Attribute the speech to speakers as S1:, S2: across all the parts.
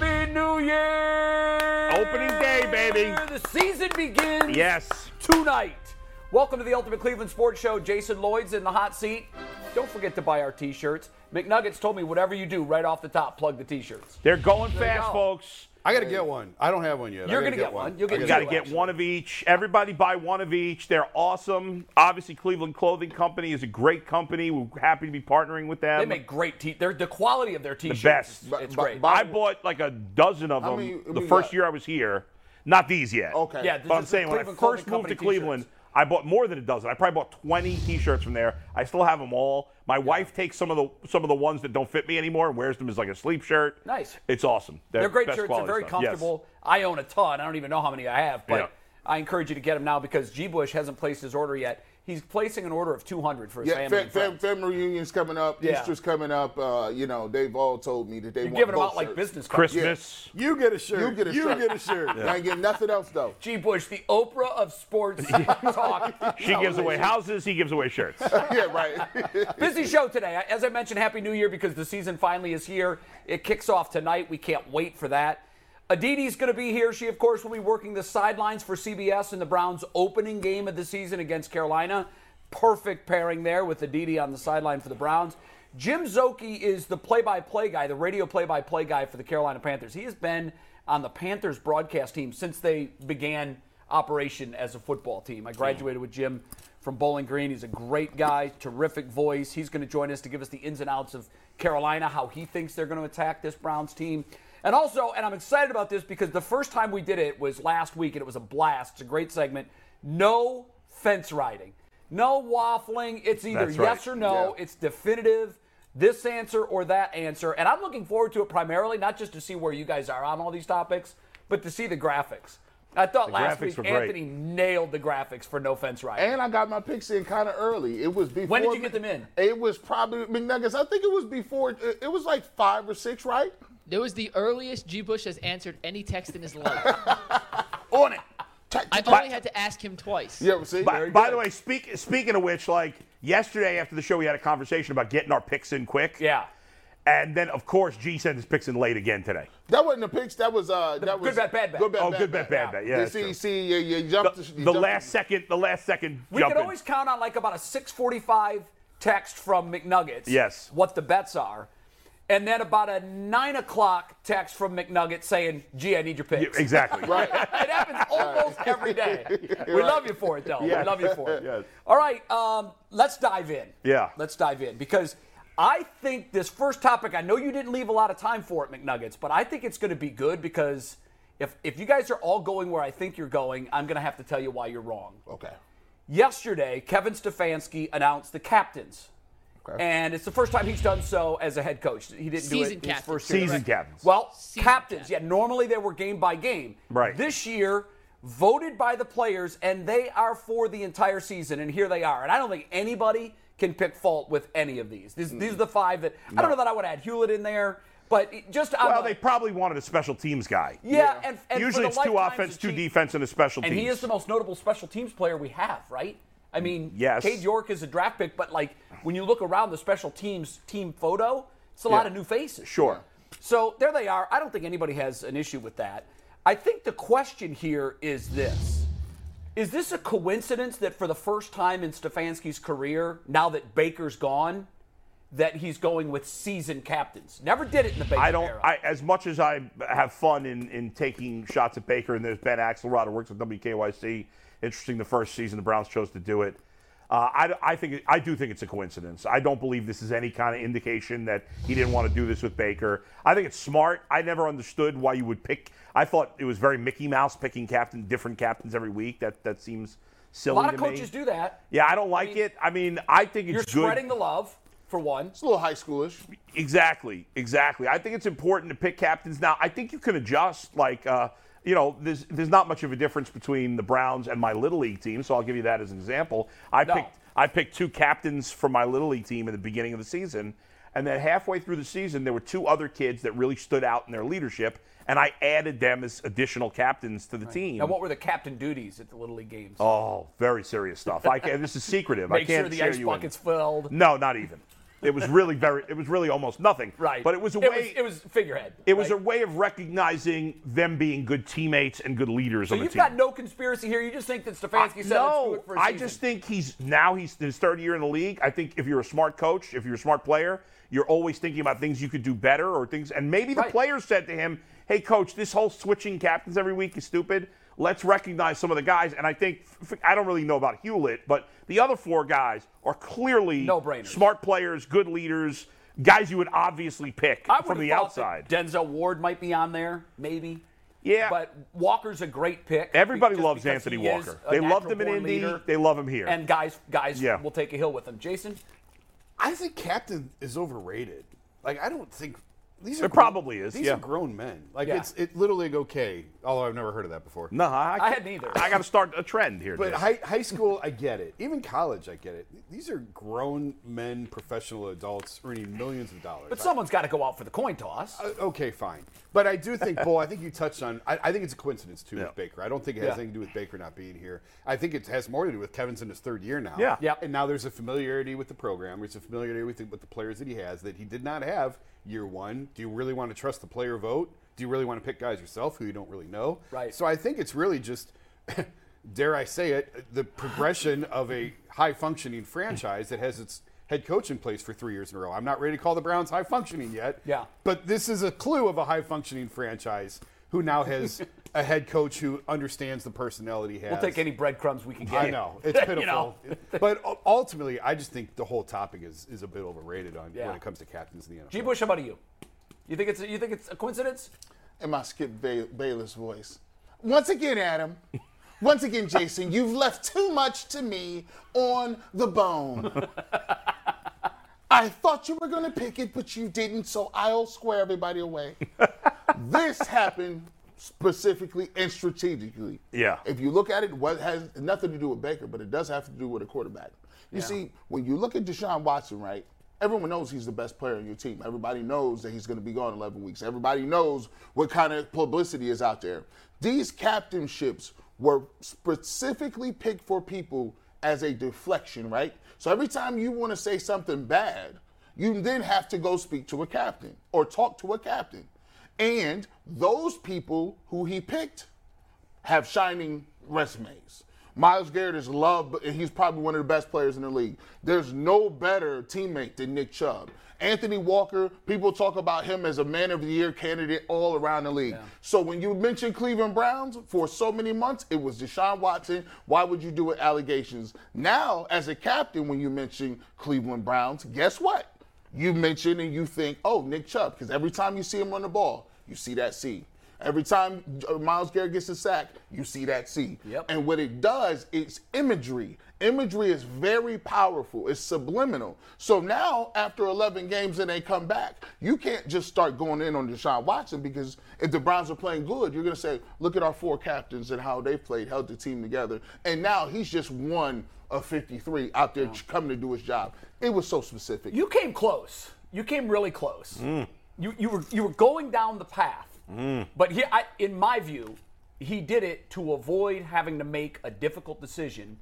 S1: Happy New Year!
S2: Opening day, baby.
S1: The season begins
S2: Yes.
S1: tonight. Welcome to the Ultimate Cleveland Sports Show. Jason Lloyd's in the hot seat. Don't forget to buy our t-shirts. McNuggets told me whatever you do, right off the top, plug the t-shirts.
S2: They're going
S1: There
S2: fast,
S1: go.
S2: folks.
S3: I got to get one. I don't have one yet.
S1: You're
S3: gotta
S1: gonna get one. You'll
S3: I
S1: get
S2: You got
S3: gotta
S2: get one of each. Everybody buy one of each. They're awesome. Obviously, Cleveland Clothing Company is a great company. We're happy to be partnering with them.
S1: They make great t. They're the quality of their t-shirts.
S2: The best.
S1: is-
S3: But-
S1: It's
S3: but-
S1: great.
S3: but-
S2: I bought like a dozen of
S3: How
S2: them
S3: many-
S2: the first
S3: got?
S2: year I was here. Not these yet.
S3: Okay.
S1: Yeah,
S2: But I'm saying when I first moved to Cleveland,
S1: t-shirts.
S2: I bought more than a dozen. I probably bought 20 T-shirts from there. I still have them all. My wife takes some of the some of the ones that don't fit me anymore and wears them as like a sleep shirt.
S1: Nice.
S2: It's awesome.
S1: They're great shirts. They're very
S2: stuff. Yes.
S1: comfortable. I own a ton. I don't even know how many I have, but
S2: Yeah.
S1: I encourage you to get them now because G. Bush hasn't placed his order yet. He's placing an order of 200 for his
S3: Yeah,
S1: family.
S3: fam-
S1: and
S3: fam- family reunions coming up.
S1: Yeah.
S3: Easter's coming up. Uh, you know, they've all told me that they
S1: You're
S3: want
S1: giving them
S3: both
S1: out like business cards.
S2: Christmas.
S4: You get a shirt.
S3: You get a shirt.
S4: You get a shirt.
S3: I ain't getting nothing else though.
S1: G. Bush, the Oprah of sports talk.
S2: She gives away houses. He gives away shirts.
S3: yeah, right.
S1: Busy show today. As I mentioned, Happy New Year because the season finally is here. It kicks off tonight. We can't wait for that. Aditi's going to be here. She, of course, will be working the sidelines for CBS in the Browns' opening game of the season against Carolina. Perfect pairing there with Aditi on the sideline for the Browns. Jim Szoke is the play-by-play guy, the radio play-by-play guy for the Carolina Panthers. He has been on the Panthers broadcast team since they began operation as a football team. I graduated with Jim from Bowling Green. He's a great guy, terrific voice. He's going to join us to give us the ins and outs of Carolina, how he thinks they're going to attack this Browns team. And also, and I'm excited about this because the first time we did it was last week and it was a blast. It's a great segment. No fence riding. No waffling. It's either
S2: right.
S1: yes or no.
S3: Yeah.
S1: It's definitive. This answer or that answer. And I'm looking forward to it primarily, not just to see where you guys are on all these topics, but to see the graphics. I thought
S2: The
S1: last week. Anthony nailed the graphics for no fence riding.
S3: and I got my picks in kind of early. It was before.
S1: When did you get them in?
S3: It was probably McNuggets. I think it was before. It was like five or six, right?
S5: It was the earliest G. Bush has answered any text in his life.
S3: On it.
S5: I only had to ask him twice.
S3: Yeah, see.
S2: By, by the way, speak, speaking of which, like yesterday after the show, we had a conversation about getting our picks in quick.
S1: yeah.
S2: And then, of course, G sent his picks in late again today.
S3: That wasn't the picks. That was uh. That was
S1: good bet, bad bet.
S3: Good bet,
S2: Oh,
S3: bad
S2: good bet, bad bet. Yeah,
S3: You see,
S2: true.
S3: see, you, you jumped.
S2: The,
S3: you
S2: the
S3: jumped-
S2: last second, the last second
S1: We
S2: jump
S1: can
S2: in.
S1: always count on like about a 645 text from McNuggets.
S2: Yes.
S1: What the bets are. And then about a 9 o'clock text from McNuggets saying, gee, I need your picks.
S2: Yeah, exactly.
S3: Right.
S1: it happens almost every day. We
S3: Right.
S1: love you for it, though.
S2: Yes.
S1: We love you for it.
S2: Yes.
S1: All right, um, let's dive in.
S2: Yeah.
S1: Let's dive in because I think this first topic, I know you didn't leave a lot of time for it, McNuggets, but I think it's going to be good because if, if you guys are all going where I think you're going, I'm going to have to tell you why you're wrong.
S3: Okay.
S1: Yesterday, Kevin Stefanski announced the captains.
S3: Okay.
S1: And it's the first time he's done so as a head coach. He didn't do
S5: Season
S1: it his first year.
S2: Season captains.
S1: Well,
S5: Season
S1: captains.
S5: captains.
S1: Yeah, normally they were game by game.
S2: Right.
S1: This year, voted by the players, and they are for the entire season. And here they are. And I don't think anybody can pick fault with any of these. These, these are the five that I don't know that I would add Hughlett in there, but just on
S2: Well,
S1: the-
S2: they probably wanted a special teams guy.
S1: yeah, and, and for
S2: Usually
S1: the
S2: it's two offense, two defense, and a special
S1: and
S2: teams.
S1: he is the most notable special teams player we have, right? I mean,
S2: Yes.
S1: Cade York is a draft pick, but like when you look around the special teams team photo, it's a lot of new faces.
S2: Sure.
S1: So there they are. I don't think anybody has an issue with that. I think the question here is this. Is this a coincidence that for the first time in Stefanski's career, now that Baker's gone, that he's going with seasoned captains. Never did it in the Baker
S2: I don't.
S1: era.
S2: I, as much as I have fun in, in taking shots at Baker, and there's Ben Axelrod who works with WKYC. Interesting, the first season the Browns chose to do it. Uh, I, I think I do think it's a coincidence. I don't believe this is any kind of indication that he didn't want to do this with Baker. I think it's smart. I never understood why you would pick. I thought it was very Mickey Mouse picking captain, different captains every week. That that seems silly.
S1: a lot of
S2: to me.
S1: coaches do that.
S2: Yeah, I don't like it. I mean, I think it's
S1: You're
S2: good.
S1: spreading the love for one.
S3: It's a little high schoolish.
S2: Exactly, exactly. I think it's important to pick captains. Now, I think you can adjust. Like, uh, you know, there's there's not much of a difference between the Browns and my little league team. So I'll give you that as an example. I
S1: No.
S2: picked I picked two captains for my little league team at the beginning of the season, and then halfway through the season, there were two other kids that really stood out in their leadership, and I added them as additional captains to the team.
S1: Now, what were the captain duties at the Little League games?
S2: Oh, very serious stuff. I can, this is secretive. I
S1: Make
S2: can't
S1: sure the ice
S2: in-
S1: bucket's filled.
S2: No, not even. It was really very. It was really almost nothing.
S1: Right.
S2: But it was a
S1: it
S2: way.
S1: Was, it was figurehead.
S2: It was a way of recognizing them being good teammates and good leaders
S1: So
S2: on the team.
S1: you've got no conspiracy here. You just think that Stefanski said, "Let's do
S2: no,
S1: it for a
S2: I just think he's now he's in his third year in the league. I think if you're a smart coach, if you're a smart player, you're always thinking about things you could do better or things. And maybe the
S1: Right.
S2: players said to him, "Hey, coach, this whole switching captains every week is stupid. Let's recognize some of the guys." And I think I don't really know about Hughlett, but the other four guys are clearly
S1: No-brainers.
S2: smart players, good leaders, guys you would obviously pick
S1: I
S2: from the outside.
S1: Denzel Ward might be on there, maybe.
S2: Yeah.
S1: But Walker's a great pick.
S2: Everybody loves Anthony Walker. They loved him in Indy.
S1: leader,
S2: They love him here.
S1: And guys, guys
S2: Yeah.
S1: will take a hill with him. Jason,
S4: I think captain is overrated. Like I don't think these are
S2: It probably is,
S4: These
S2: yeah.
S4: are grown men. Like
S1: Yeah.
S4: it's it Little League okay. Although I've never heard of that before.
S2: no, I,
S1: I hadn't either.
S2: I got to start a trend here.
S4: But high, high school, I get it. Even college, I get it. These are grown men, professional adults earning millions of dollars.
S1: but someone's got to go out for the coin toss.
S4: Uh, okay, fine. But I do think, Bull, I think you touched on, I, I think it's a coincidence, too,
S2: Yeah.
S4: with Baker. I don't think it has
S1: Yeah.
S4: anything to do with Baker not being here. I think it has more to do with Kevin's in his third year now.
S2: Yeah.
S1: Yep.
S4: And now there's a familiarity with the program. There's a familiarity with the, with the players that he has that he did not have year one. Do you really want to trust the player vote? Do you really want to pick guys yourself who you don't really know?
S1: Right.
S4: So I think it's really just, dare I say it, the progression of a high functioning franchise that has its head coach in place for three years in a row. I'm not ready to call the Browns high functioning yet.
S1: Yeah.
S4: But this is a clue of a high functioning franchise who now has a head coach who understands the personality he has.
S1: We'll take any breadcrumbs we can get.
S4: I know it's pitiful,
S1: You know.
S4: but ultimately, I just think the whole topic is, is a bit overrated on
S1: Yeah.
S4: when it comes to captains in the NFL.
S1: G. Bush, how about you? You think it's you think it's a coincidence?
S3: in my Skip Bay- Bayless voice. Once again, Adam. Once again, Jason, you've left too much to me on the bone. I thought you were going to pick it, but you didn't, so I'll square everybody away. this happened specifically and strategically.
S2: Yeah.
S3: If you look at it, what has nothing to do with Baker, but it does have to do with a quarterback. You see, when you look at Deshaun Watson, right? Everyone knows he's the best player on your team. Everybody knows that he's going to be gone 11 weeks. Everybody knows what kind of publicity is out there. These captainships were specifically picked for people as a deflection, right? So every time you want to say something bad, you then have to go speak to a captain or talk to a captain. And those people who he picked have shining resumes. Myles Garrett is loved, but he's probably one of the best players in the league. There's no better teammate than Nick Chubb. Anthony Walker, people talk about him as a man of the year candidate all around the league. So when you mention Cleveland Browns for so many months, it was Deshaun Watson. Why would you do it? Allegations. Now, as a captain, when you mention Cleveland Browns, guess what? You mention and you think, oh, Nick Chubb, because every time you see him run the ball, you see that C. Every time uh, Myles Garrett gets a sack, you see that C.
S1: Yep.
S3: And what it does, it's imagery. Imagery is very powerful. It's subliminal. So now, after 11 games and they come back, you can't just start going in on Deshaun Watson because if the Browns are playing good, you're going to say, look at our four captains and how they played, held the team together. And now he's just one of 53 out there coming to do his job. It was so specific.
S1: You came close. You came really close. You you were you were going down the path. But he, I, in my view, he did it to avoid having to make a difficult decision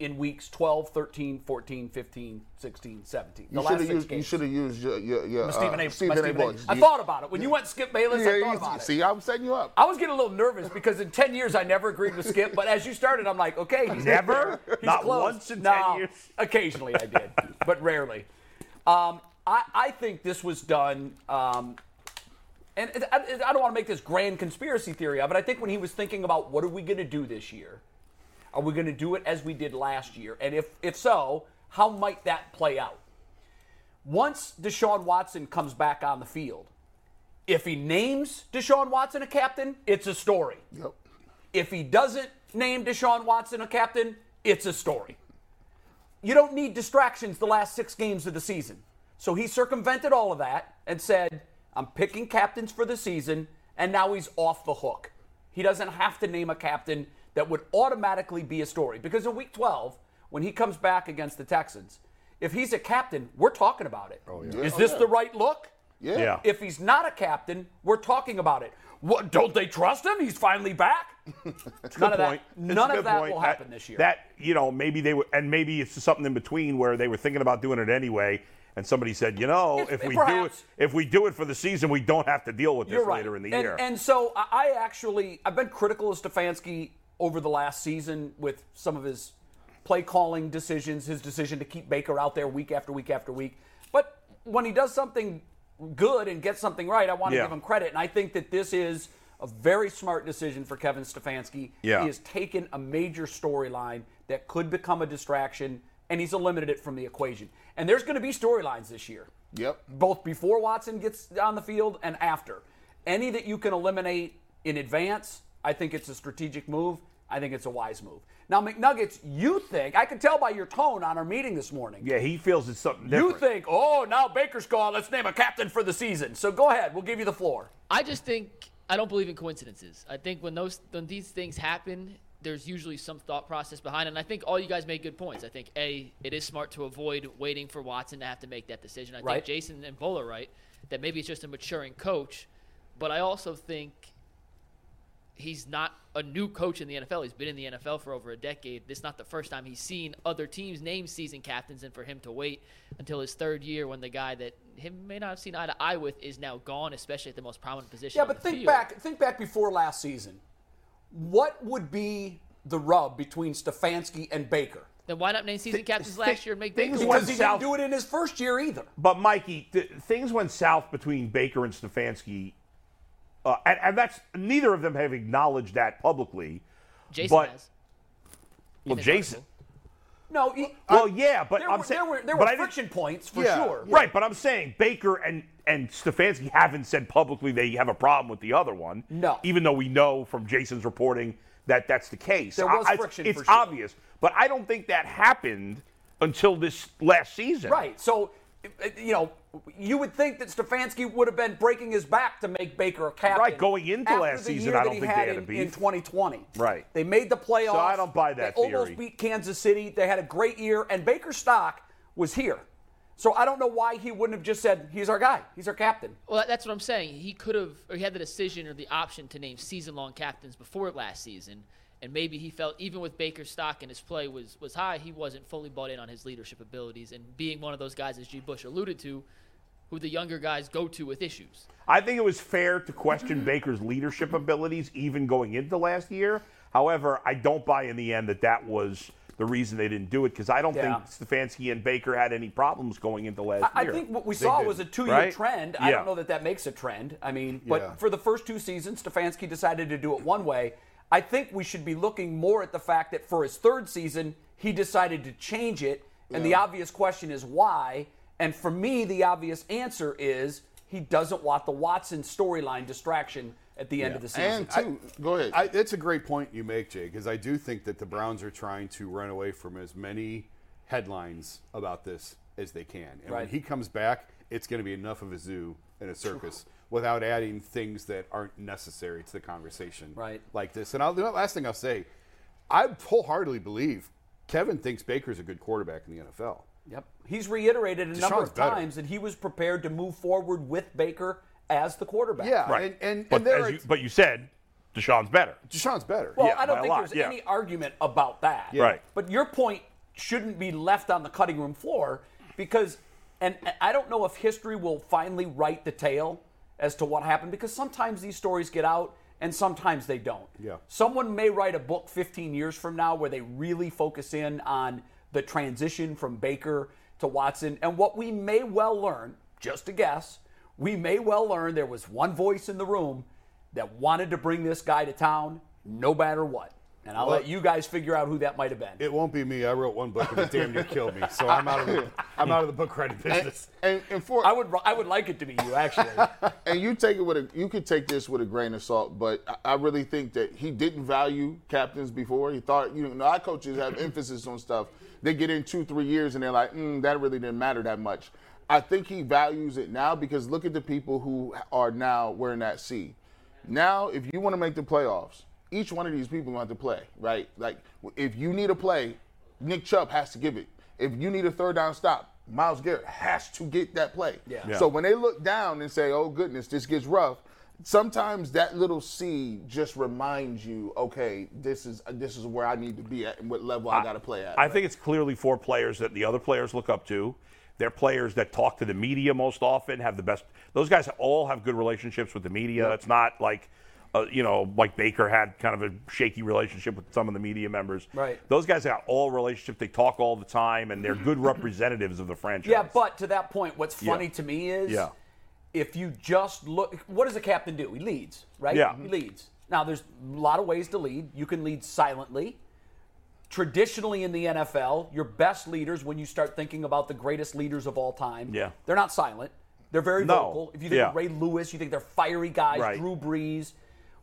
S1: in weeks 12, 13, 14, 15, 16, 17. The
S3: you
S1: last
S3: should have
S1: six
S3: used, you should have used your, your, your uh,
S1: Stephen A.
S3: Stephen A.
S1: Stephen A.
S3: voice.
S1: I
S3: You-
S1: thought about it. When you went Skip Bayless, I
S3: Yeah,
S1: thought
S3: you-
S1: about it.
S3: See, I was setting you up.
S1: I was getting a little nervous because in 10 years I never agreed with Skip, but as you started, I'm like, okay, he's
S2: Never?
S1: He's
S2: Not
S1: close.
S2: once in
S1: No,
S2: 10 years?
S1: Occasionally I did, but rarely. Um, I, I think this was done. Um, and I, I don't want to make this grand conspiracy theory of it. I think when he was thinking about what are we going to do this year, are we going to do it as we did last year? And if if so, how might that play out? Once Deshaun Watson comes back on the field, if he names Deshaun Watson a captain, it's a story.
S3: Yep.
S1: If he doesn't name Deshaun Watson a captain, it's a story. You don't need distractions the last six games of the season. So he circumvented all of that and said, I'm picking captains for the season, and now he's off the hook. He doesn't have to name a captain that would automatically be a story. Because in week 12, when he comes back against the Texans, if he's a captain, we're talking about it. Oh, yeah. Is oh, this the right look?
S3: Yeah.
S2: Yeah.
S1: If he's not a captain, we're talking about it. What? Don't they trust him? He's finally back. none of
S2: Good
S1: that.
S2: point. It's a
S1: None of that
S2: point.
S1: will happen this year.
S2: That you know, maybe they were, and maybe it's something in between where they were thinking about doing it anyway, and somebody said, you know,
S1: If-
S2: if, we do it, if we do it for the season, we don't have to deal with this
S1: right.
S2: later in the
S1: and,
S2: year.
S1: And so I I actually I've been critical of Stefanski over the last season with some of his play calling decisions, his decision to keep Baker out there week after week after week. But when he does something good and gets something right, I want to
S2: Yeah.
S1: give him credit. And I think that this is a very smart decision for Kevin Stefanski.
S2: Yeah.
S1: He has taken a major storyline that could become a distraction and he's eliminated it from the equation. And there's going to be storylines this year
S3: Yep.
S1: both before Watson gets on the field and after. Any that you can eliminate in advance, I think it's a strategic move. I think it's a wise move. Now, McNuggets, you think, I can tell by your tone on our meeting this morning,
S2: yeah, he feels it's something different.
S1: you think, oh, now Baker's gone, let's name a captain for the season. So go ahead, we'll give you the floor.
S5: I just think I don't believe in coincidences. I think when those when these things happen, there's usually some thought process behind it. And I think all you guys made good points. I think a it is smart to avoid waiting for Watson to have to make that decision. I
S1: Right.
S5: think Jason and Bull are right that maybe it's just a maturing coach, but I also think he's not a new coach in the NFL. He's been in the NFL for over a decade. This is not the first time he's seen other teams name season captains, and for him to wait until his third year when the guy that him may not have seen eye to eye with is now gone, especially at the most prominent position.
S1: Yeah, but think
S5: field.
S1: back, think back before last season. What would be the rub between Stefanski and Baker?
S5: Then why not name season captains
S2: thi-
S5: last year and make
S2: things
S5: Baker?
S1: Because he
S2: south-
S1: didn't do it in his first year either.
S2: But Mikey, th- things went south between Baker and Stefanski, uh, and, and that's neither of them have acknowledged that publicly.
S5: Jason
S2: but-
S5: has.
S2: Well,
S5: In his
S2: Jason.
S1: No, he,
S2: Well, yeah, but
S1: there,
S2: I'm
S1: were,
S2: saying
S1: there were, there were friction points for
S4: Yeah,
S1: sure.
S2: Right, but I'm saying Baker and and Stefanski haven't said publicly they have a problem with the other one.
S1: No.
S2: Even though we know from Jason's reporting that that's the case.
S1: There was
S2: I- I-
S1: friction
S2: It's
S1: for sure.
S2: obvious, but I don't think that happened until this last season.
S1: Right. So, you know, you would think that Stefanski would have been breaking his back to make Baker a captain.
S2: Right, going into last season, I don't think
S1: had
S2: they had a
S1: in,
S2: beef.
S1: in 2020.
S2: Right.
S1: They made the playoffs.
S2: So I don't buy that
S1: They almost beat Kansas City. They had a great year, and Baker's stock was here. So I don't know why he wouldn't have just said, "He's our guy. He's our captain."
S5: Well, that's what I'm saying. He could have, or he had the decision or the option to name season-long captains before last season, and maybe he felt even with Baker's stock and his play was was high, he wasn't fully bought in on his leadership abilities and being one of those guys, as G. Bush alluded to, who the younger guys go to with issues.
S2: I think it was fair to question Baker's leadership abilities even going into last year. However, I don't buy in the end that that was the reason they didn't do it because I don't
S1: Yeah.
S2: think Stefanski and Baker had any problems going into last
S1: I, I think what we saw was a two-year
S2: right?
S1: trend. I
S2: Yeah.
S1: don't know that that makes a trend. I mean, but
S4: Yeah.
S1: for the first two seasons, Stefanski decided to do it one way. I think we should be looking more at the fact that for his third season, he decided to change it, and the obvious question is why. And for me, the obvious answer is he doesn't want the Watson storyline distraction at the end of the season.
S3: And two, go ahead.
S4: I, it's a great point you make, Jay, because I do think that the Browns are trying to run away from as many headlines about this as they can. And when he comes back, it's going to be enough of a zoo and a circus without adding things that aren't necessary to the conversation
S1: Right.
S4: like this. And I'll, the last thing I'll say, I wholeheartedly believe Kevin thinks Baker's a good quarterback in the NFL.
S1: Yep. He's reiterated a number of
S4: better.
S1: times that he was prepared to move forward with Baker as the quarterback.
S4: Yeah,
S2: right.
S4: and, and,
S2: but,
S4: and there
S2: as
S4: are,
S2: you, but you said Deshaun's better.
S4: Deshaun's better.
S1: Well,
S2: Yeah,
S1: I don't think there's
S2: yeah.
S1: any argument about that.
S2: Yeah. Right.
S1: But your point shouldn't be left on the cutting room floor because, and and I don't know if history will finally write the tale as to what happened because sometimes these stories get out and sometimes they don't.
S4: Yeah.
S1: Someone may write a book 15 years from now where they really focus in on the transition from Baker to Watson. And what we may well learn, just a guess, we may well learn there was one voice in the room that wanted to bring this guy to town no matter what. And I'll
S4: Well-
S1: let you guys figure out who that might have been.
S4: It won't be me. I wrote one book and it damn near killed me. So I'm out of the, I'm out of the book writing business.
S3: And, and for
S1: I would I would like it to be you actually.
S3: and you take it with a you could take this with a grain of salt, but I- I really think that he didn't value captains before. He thought you know our coaches have emphasis on stuff. They get in two three years and they're like, mm, that really didn't matter that much. I think he values it now because look at the people who are now wearing that C. Now, if you want to make the playoffs, each one of these people want to play, right? Like if you need a play, Nick Chubb has to give it. If you need a third down stop, Myles Garrett has to get that play.
S1: Yeah.
S2: Yeah.
S3: So when they look down and say, "Oh goodness, this gets rough," sometimes that little C just reminds you, "Okay, this is this is where I need to be at and what level I, got to play at."
S2: I think it's clearly four players that the other players look up to. They're players that talk to the media most often, have the best. Those guys all have good relationships with the media. It's not like, uh, you know, like Baker had kind of a shaky relationship with some of the media members.
S1: Right.
S2: Those guys got all relationships. They talk all the time, and they're good representatives of the franchise.
S1: Yeah, but to that point, what's
S2: Yeah.
S1: funny to me is
S2: Yeah.
S1: if you just look, what does a captain do? He leads, right?
S2: Yeah.
S1: He leads. Now, there's a lot of ways to lead. You can lead silently. Traditionally in the NFL, your best leaders, when you start thinking about the greatest leaders of all time,
S2: Yeah.
S1: they're not silent. They're very
S2: No.
S1: vocal. If you think
S2: Yeah.
S1: of Ray Lewis, you think they're fiery guys,
S2: Right.
S1: Drew Brees.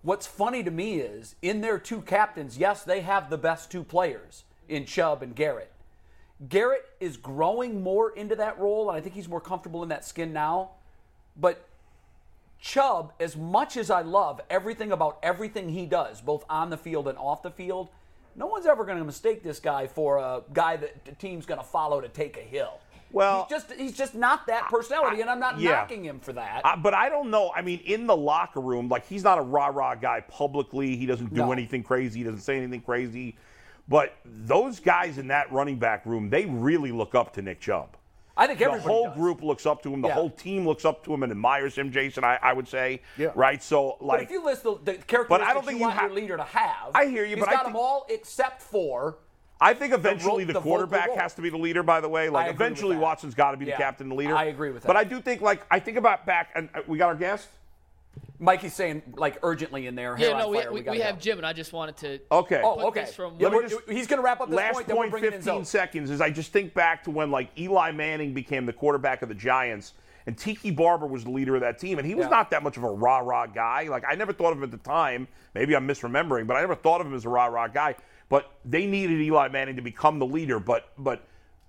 S1: What's funny to me is in their two captains, yes, they have the best two players in Chubb and Garrett. Garrett is growing more into that role, and I think he's more comfortable in that skin now. But Chubb, as much as I love everything about everything he does, both on the field and off the field, no one's ever going to mistake this guy for a guy that the team's going to follow to take a hill.
S2: Well-
S1: he's just he's just not that personality, and I'm not
S2: yeah.
S1: knocking him for that.
S2: Uh, but I don't know. I mean, in the locker room, like he's not a rah rah guy publicly. He doesn't do
S1: No.
S2: anything crazy. He doesn't say anything crazy. But those guys in that running back room, they really look up to Nick Chubb.
S1: I think
S2: The whole
S1: does.
S2: group looks up to him. The
S1: Yeah.
S2: whole team looks up to him and admires him, Jason. I, I would say,
S4: Yeah.
S2: right? So,
S1: But
S2: like,
S1: if you list the, the characteristics
S2: don't think
S1: you
S2: you
S1: want
S2: ha-
S1: your leader to have,
S2: I hear you,
S1: He's
S2: but I
S1: got
S2: think-
S1: them all except for
S2: I think eventually
S1: ro-
S2: the,
S1: the
S2: quarterback has to be the leader. By the way, like eventually. Watson's got to be
S1: Yeah,
S2: the captain, and the leader.
S1: I agree with that. But.
S2: I do think, like, I think about back, and uh, we got our guest.
S1: Mikey's saying like urgently in there.
S5: Yeah, no, we,
S1: fire,
S5: we,
S1: gotta
S5: we have Jim, and I just wanted to.
S2: Okay.
S1: Oh, okay.
S5: this from
S1: Yeah,
S5: one-
S1: we're- he's going to wrap up this
S2: last
S1: point. Then we're
S2: point,
S1: bringing in
S2: 15
S1: Zoe.
S2: seconds is I just think back to when like Eli Manning became the quarterback of the Giants and Tiki Barber was the leader of that team and he was
S1: Yeah.
S2: not that much of a rah rah guy. Like I never thought of him at the time. Maybe I'm misremembering, but I never thought of him as a rah rah guy. But they needed Eli Manning to become the leader. But but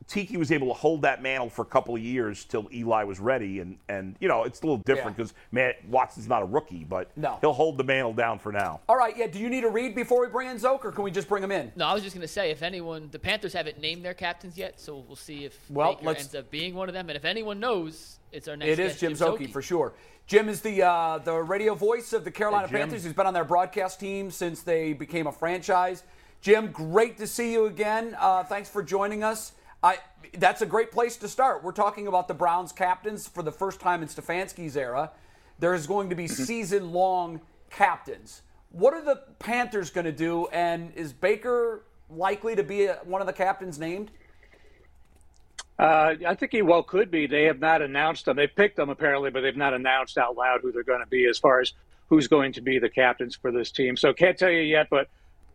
S2: Tiki was able to hold that mantle for a couple of years till Eli was ready, and and you know it's a little different
S1: Yeah.
S2: because man Watson's not a rookie, but
S1: No.
S2: he'll hold the mantle down for now.
S1: All right, yeah. Do you need a read before we bring in Szoke, or can we just bring him in?
S5: No, I was just going to say if anyone, the Panthers haven't named their captains yet, so we'll see if
S1: Well,
S5: Baker
S1: let's-
S5: ends up being one of them. And if anyone knows, it's our next.
S1: It is
S5: guest,
S1: Jim Szoke for sure. Jim is the uh, the radio voice of the Carolina
S2: Hey,
S1: Panthers. He's been on their broadcast team since they became a franchise. Jim, great to see you again. Uh, thanks for joining us. I, that's a great place to start. We're talking about the Browns captains for the first time in Stefanski's era. There is going to be season long captains. What are the Panthers going to do? And is Baker likely to be a, one of the captains named?
S6: Uh, I think he well could be. They have not announced them. They picked them apparently, but they've not announced out loud who they're going to be as far as who's going to be the captains for this team. So can't tell you yet, but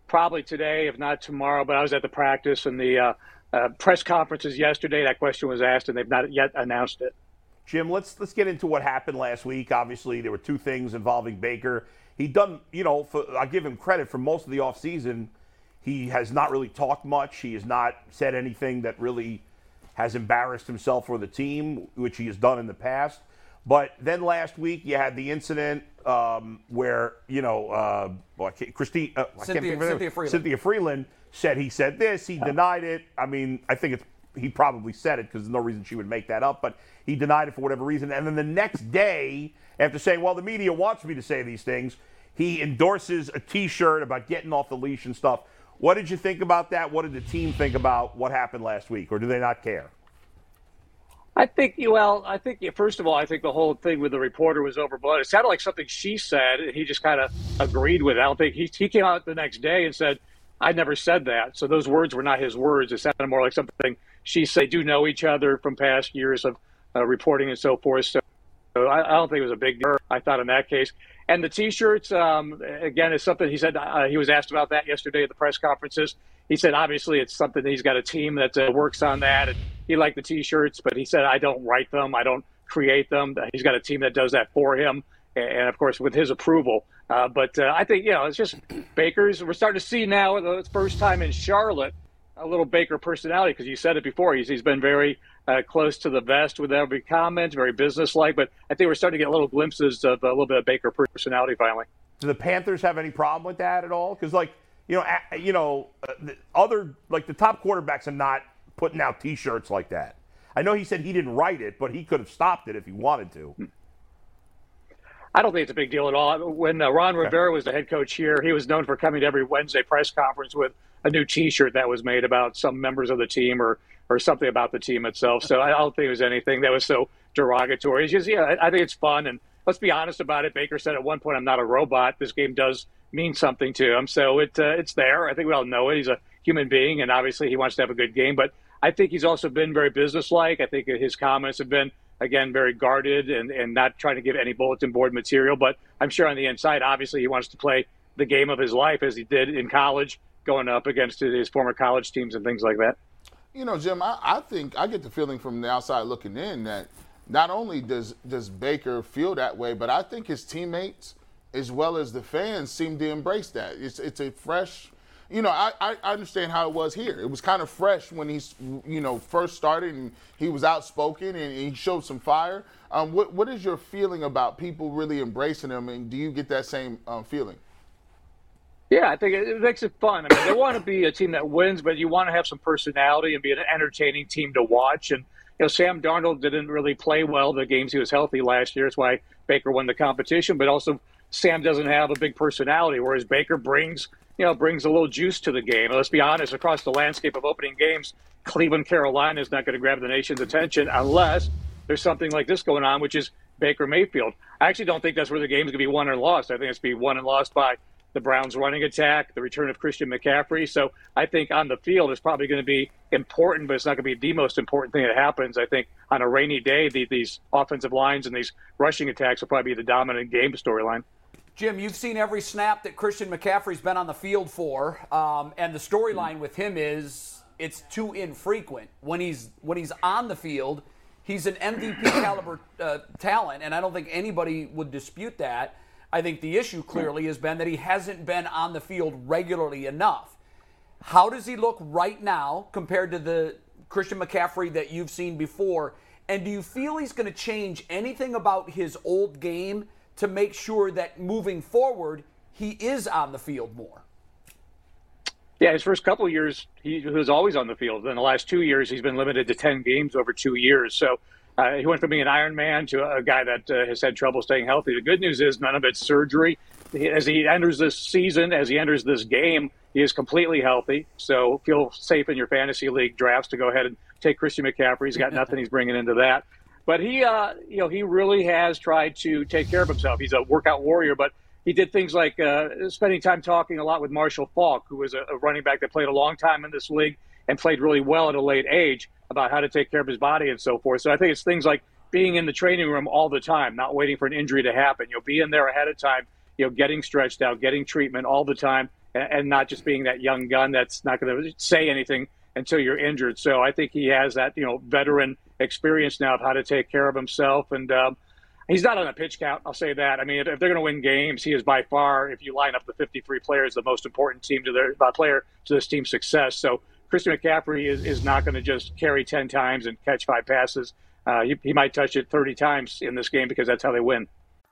S6: probably today, if not tomorrow. But I was at the practice and the uh, uh, press conferences yesterday. That question was asked, and they've not yet announced it.
S2: Jim, let's let's get into what happened last week. Obviously, there were two things involving Baker. He done, you know, for, I give him credit for most of the offseason. He has not really talked much. He has not said anything that really has embarrassed himself or the team, which he has done in the past. But then last week, you had the incident um, where, you know, uh, well, I can't- Christine, uh, I can't
S1: Cynthia-. Cynthia Frelund.
S2: Cynthia Frelund said he said this. He denied it. I mean, I think it's he probably said it because there's no reason she would make that up. But he denied it for whatever reason. And then the next day, after saying, "Well, the media wants me to say these things," he endorses a T-shirt about getting off the leash and stuff. What did you think about that? What did the team think about what happened last week, or do they not care?
S6: I think, you well, I think, first of all, I think the whole thing with the reporter was overblown. It sounded like something she said, and he just kind of agreed with it. I don't think he, he came out the next day and said, I never said that. So those words were not his words. It sounded more like something she said they do know each other from past years of uh, reporting and so forth. So, so I, I, don't think it was a big deal. I thought in that case. And the T-shirts, um, again, is something he said. Uh, he was asked about that yesterday at the press conferences. He said obviously it's something he's got a team that uh, works on that, and he liked the T-shirts, but he said I don't write them, I don't create them. He's got a team that does that for him, and of course with his approval. Uh, but uh, I think you know it's just Baker's. We're starting to see now the first time in Charlotte a little Baker personality because you said it before. He's he's been very uh, close to the vest with every comment, very businesslike. But I think we're starting to get little glimpses of a little bit of Baker personality finally.
S2: Do the Panthers have any problem with that at all? Because like you know, you know, uh, other like the top quarterbacks are not putting out T-shirts like that. I know he said he didn't write it, but he could have stopped it if he wanted to.
S6: I don't think it's a big deal at all. When uh, Ron Rivera was the head coach here, he was known for coming to every Wednesday press conference with a new T-shirt that was made about some members of the team or or something about the team itself. So I don't think it was anything that was so derogatory. It's just yeah, I think it's fun and let's be honest about it. Baker said at one point, "I'm not a robot. This game does mean something to him." So it uh, it's there. I think we all know it. He's a human being, and obviously he wants to have a good game. But I think he's also been very businesslike. I think his comments have been again very guarded and and not trying to give any bulletin board material. But I'm sure on the inside, obviously, he wants to play the game of his life as he did in college going up against his former college teams and things like that.
S3: You know, Jim, I, I think I get the feeling from the outside looking in that not only does does Baker feel that way, but I think his teammates as well as the fans seem to embrace that. It's it's a fresh, you know, I, I understand how it was here. It was kind of fresh when he's you know first started and he was outspoken and he showed some fire. Um, what what is your feeling about people really embracing him, and do you get that same um, feeling?
S6: Yeah, I think it, makes it fun. I mean, they want to be a team that wins, but you want to have some personality and be an entertaining team to watch. And you know, Sam Darnold didn't really play well the games he was healthy last year. That's why Baker won the competition. But also, Sam doesn't have a big personality, whereas Baker brings you know brings a little juice to the game. Let's be honest, across the landscape of opening games, Cleveland, Carolina is not going to grab the nation's attention unless there's something like this going on, which is Baker Mayfield. I actually don't think that's where the game's going to be won or lost. I think it's going to be won and lost by the Browns' running attack, the return of Christian McCaffrey. So I think on the field it's probably going to be important, but it's not going to be the most important thing that happens. I think on a rainy day, the, these offensive lines and these rushing attacks will probably be the dominant game storyline.
S1: Jim, you've seen every snap that Christian McCaffrey's been on the field for, um, and the storyline with him is it's too infrequent. When he's when he's on the field, he's an MVP caliber uh, talent, and I don't think anybody would dispute that. I think the issue clearly has been that he hasn't been on the field regularly enough. How does he look right now compared to the Christian McCaffrey that you've seen before? And do you feel he's going to change anything about his old game to make sure that moving forward he is on the field more?
S6: Yeah, his first couple years he was always on the field. In the last two years, he's been limited to ten games over two years. So uh, he went from being an Iron Man to a guy that uh, has had trouble staying healthy. The good news is none of it's surgery. As he enters this season, as he enters this game, he is completely healthy. So feel safe in your fantasy league drafts to go ahead and take Christian McCaffrey. He's got nothing he's bringing into that. But he, uh, you know, he really has tried to take care of himself. He's a workout warrior, but he did things like uh, spending time talking a lot with Marshall Faulk, who was a, a running back that played a long time in this league and played really well at a late age about how to take care of his body and so forth. So I think it's things like being in the training room all the time, not waiting for an injury to happen. You'll be in there ahead of time, you know, getting stretched out, getting treatment all the time, and, and not just being that young gun that's not going to say anything until you're injured. So I think he has that, you know, veteran experience now of how to take care of himself. And um, he's not on a pitch count. I'll say that. I mean, if, they're going to win games, he is by far, if you line up the 53 players, the most important team to their uh, player to this team's success. So Christian McCaffrey is, is not going to just carry 10 times and catch five passes. Uh, he, he might touch it 30 times in this game because that's how they win.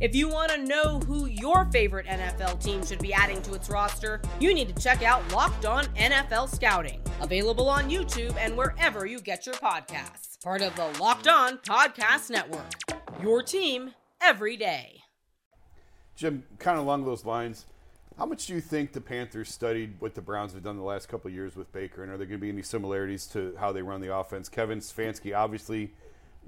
S7: If you want to know who your favorite NFL team should be adding to its roster, you need to check out Locked On NFL Scouting, available on YouTube and wherever you get your podcasts. Part of the Locked On Podcast Network. Your team every day.
S4: Jim, kind of along those lines, how much do you think the Panthers studied what the Browns have done the last couple years with Baker, and are there going to be any similarities to how they run the offense? Kevin Stefanski obviously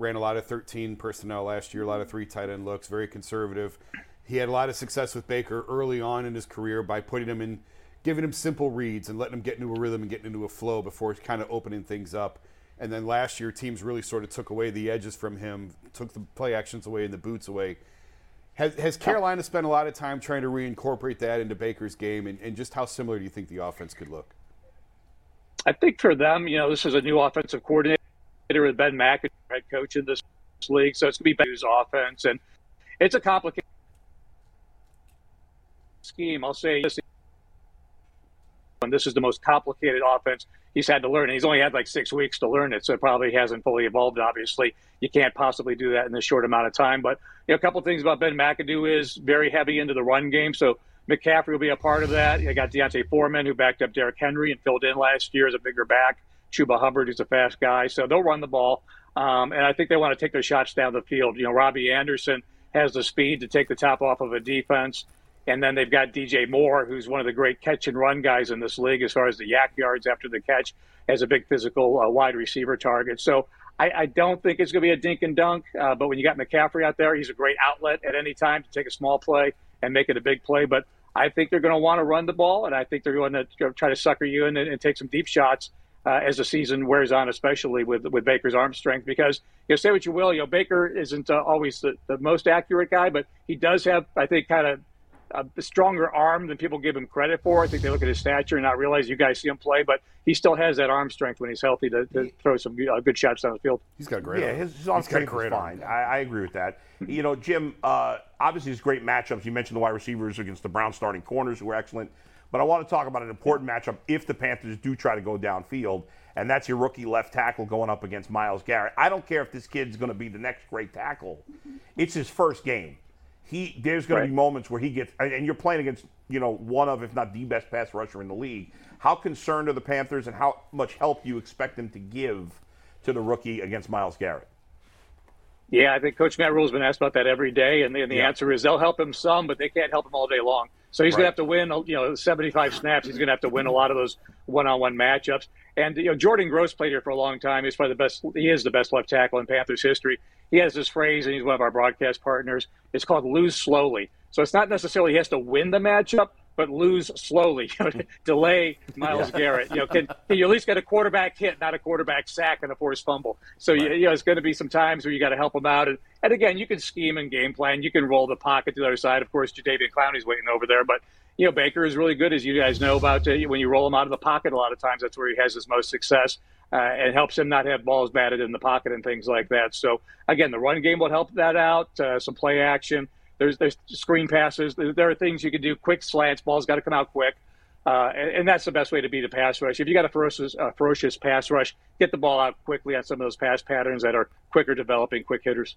S4: ran a lot of 13 personnel last year, a lot of three tight end looks, very conservative. He had a lot of success with Baker early on in his career by putting him in, giving him simple reads and letting him get into a rhythm and getting into a flow before kind of opening things up. And then last year, teams really sort of took away the edges from him, took the play actions away and the boots away. Has, has Carolina spent a lot of time trying to reincorporate that into Baker's game, and, and just how similar do you think the offense could look?
S6: I think for them, you know, this is a new offensive coordinator with Ben McAdoo, head coach in this league, so it's going to be Ben's offense, and it's a complicated scheme. I'll say this, and this is the most complicated offense he's had to learn. And he's only had like six weeks to learn it, so it probably hasn't fully evolved. Obviously, you can't possibly do that in this short amount of time. But you know, a couple things about Ben McAdoo is very heavy into the run game, so McCaffrey will be a part of that. You got D'Onta Foreman, who backed up Derrick Henry and filled in last year as a bigger back. Chuba Hubbard, who's a fast guy, so they'll run the ball. Um, and I think they want to take their shots down the field. You know, Robbie Anderson has the speed to take the top off of a defense. And then they've got DJ Moore, who's one of the great catch and run guys in this league as far as the YAC yards after the catch, as a big physical uh, wide receiver target. So I, I, don't think it's going to be a dink and dunk. Uh, but when you got McCaffrey out there, he's a great outlet at any time to take a small play and make it a big play. But I think they're going to want to run the ball, and I think they're going to try to sucker you in and, and take some deep shots uh, as the season wears on, especially with with Baker's arm strength. Because you know, say what you will, you know, Baker isn't uh, always the, the most accurate guy, but he does have, I think, kind of a stronger arm than people give him credit for. I think they look at his stature and not realize you guys see him play, but he still has that arm strength when he's healthy to, to throw some uh, good shots down the field.
S4: He's got great.
S2: Yeah,
S4: arm.
S2: his, his arm strength is fine. I, I, agree with that. you know, Jim. Uh, obviously, it's great matchups. You mentioned the wide receivers against the Browns starting corners who were excellent. But I want to talk about an important matchup if the Panthers do try to go downfield, and that's your rookie left tackle going up against Myles Garrett. I don't care if this kid's going to be the next great tackle. It's his first game he there's going right. to be moments where he gets and you're playing against you know one of if not the best pass rusher in the league. How concerned are the Panthers and how much help do you expect them to give to the rookie against Myles Garrett?
S6: Yeah, I think Coach Matt Rhule has been asked about that every day, and the, and the yeah. answer is they'll help him some, but they can't help him all day long. So he's right. going to have to win, you know, 75 snaps. He's going to have to win a lot of those one-on-one matchups. And you know, Jordan Gross played here for a long time. He's probably the best. He is the best left tackle in Panthers history. He has this phrase, and he's one of our broadcast partners. It's called "lose slowly." So it's not necessarily he has to win the matchup, but lose slowly. Delay Myles Garrett. You know, can, can, you at least get a quarterback hit, not a quarterback sack and a forced fumble? So right. you, you, know, it's going to be some times where you got to help him out. And, and again, you can scheme and game plan. You can roll the pocket to the other side. Of course, Jadeveon Clowney's waiting over there, but you know, Baker is really good, as you guys know about. Uh, when you roll him out of the pocket, a lot of times that's where he has his most success. Uh, and helps him not have balls batted in the pocket and things like that. So again, the run game will help that out. Uh, some play action. There's there's screen passes. There are things you can do. Quick slants. Balls got to come out quick. Uh, and, and, that's the best way to beat a pass rush. If you got a ferocious, uh, ferocious pass rush, get the ball out quickly on some of those pass patterns that are quicker developing, quick hitters.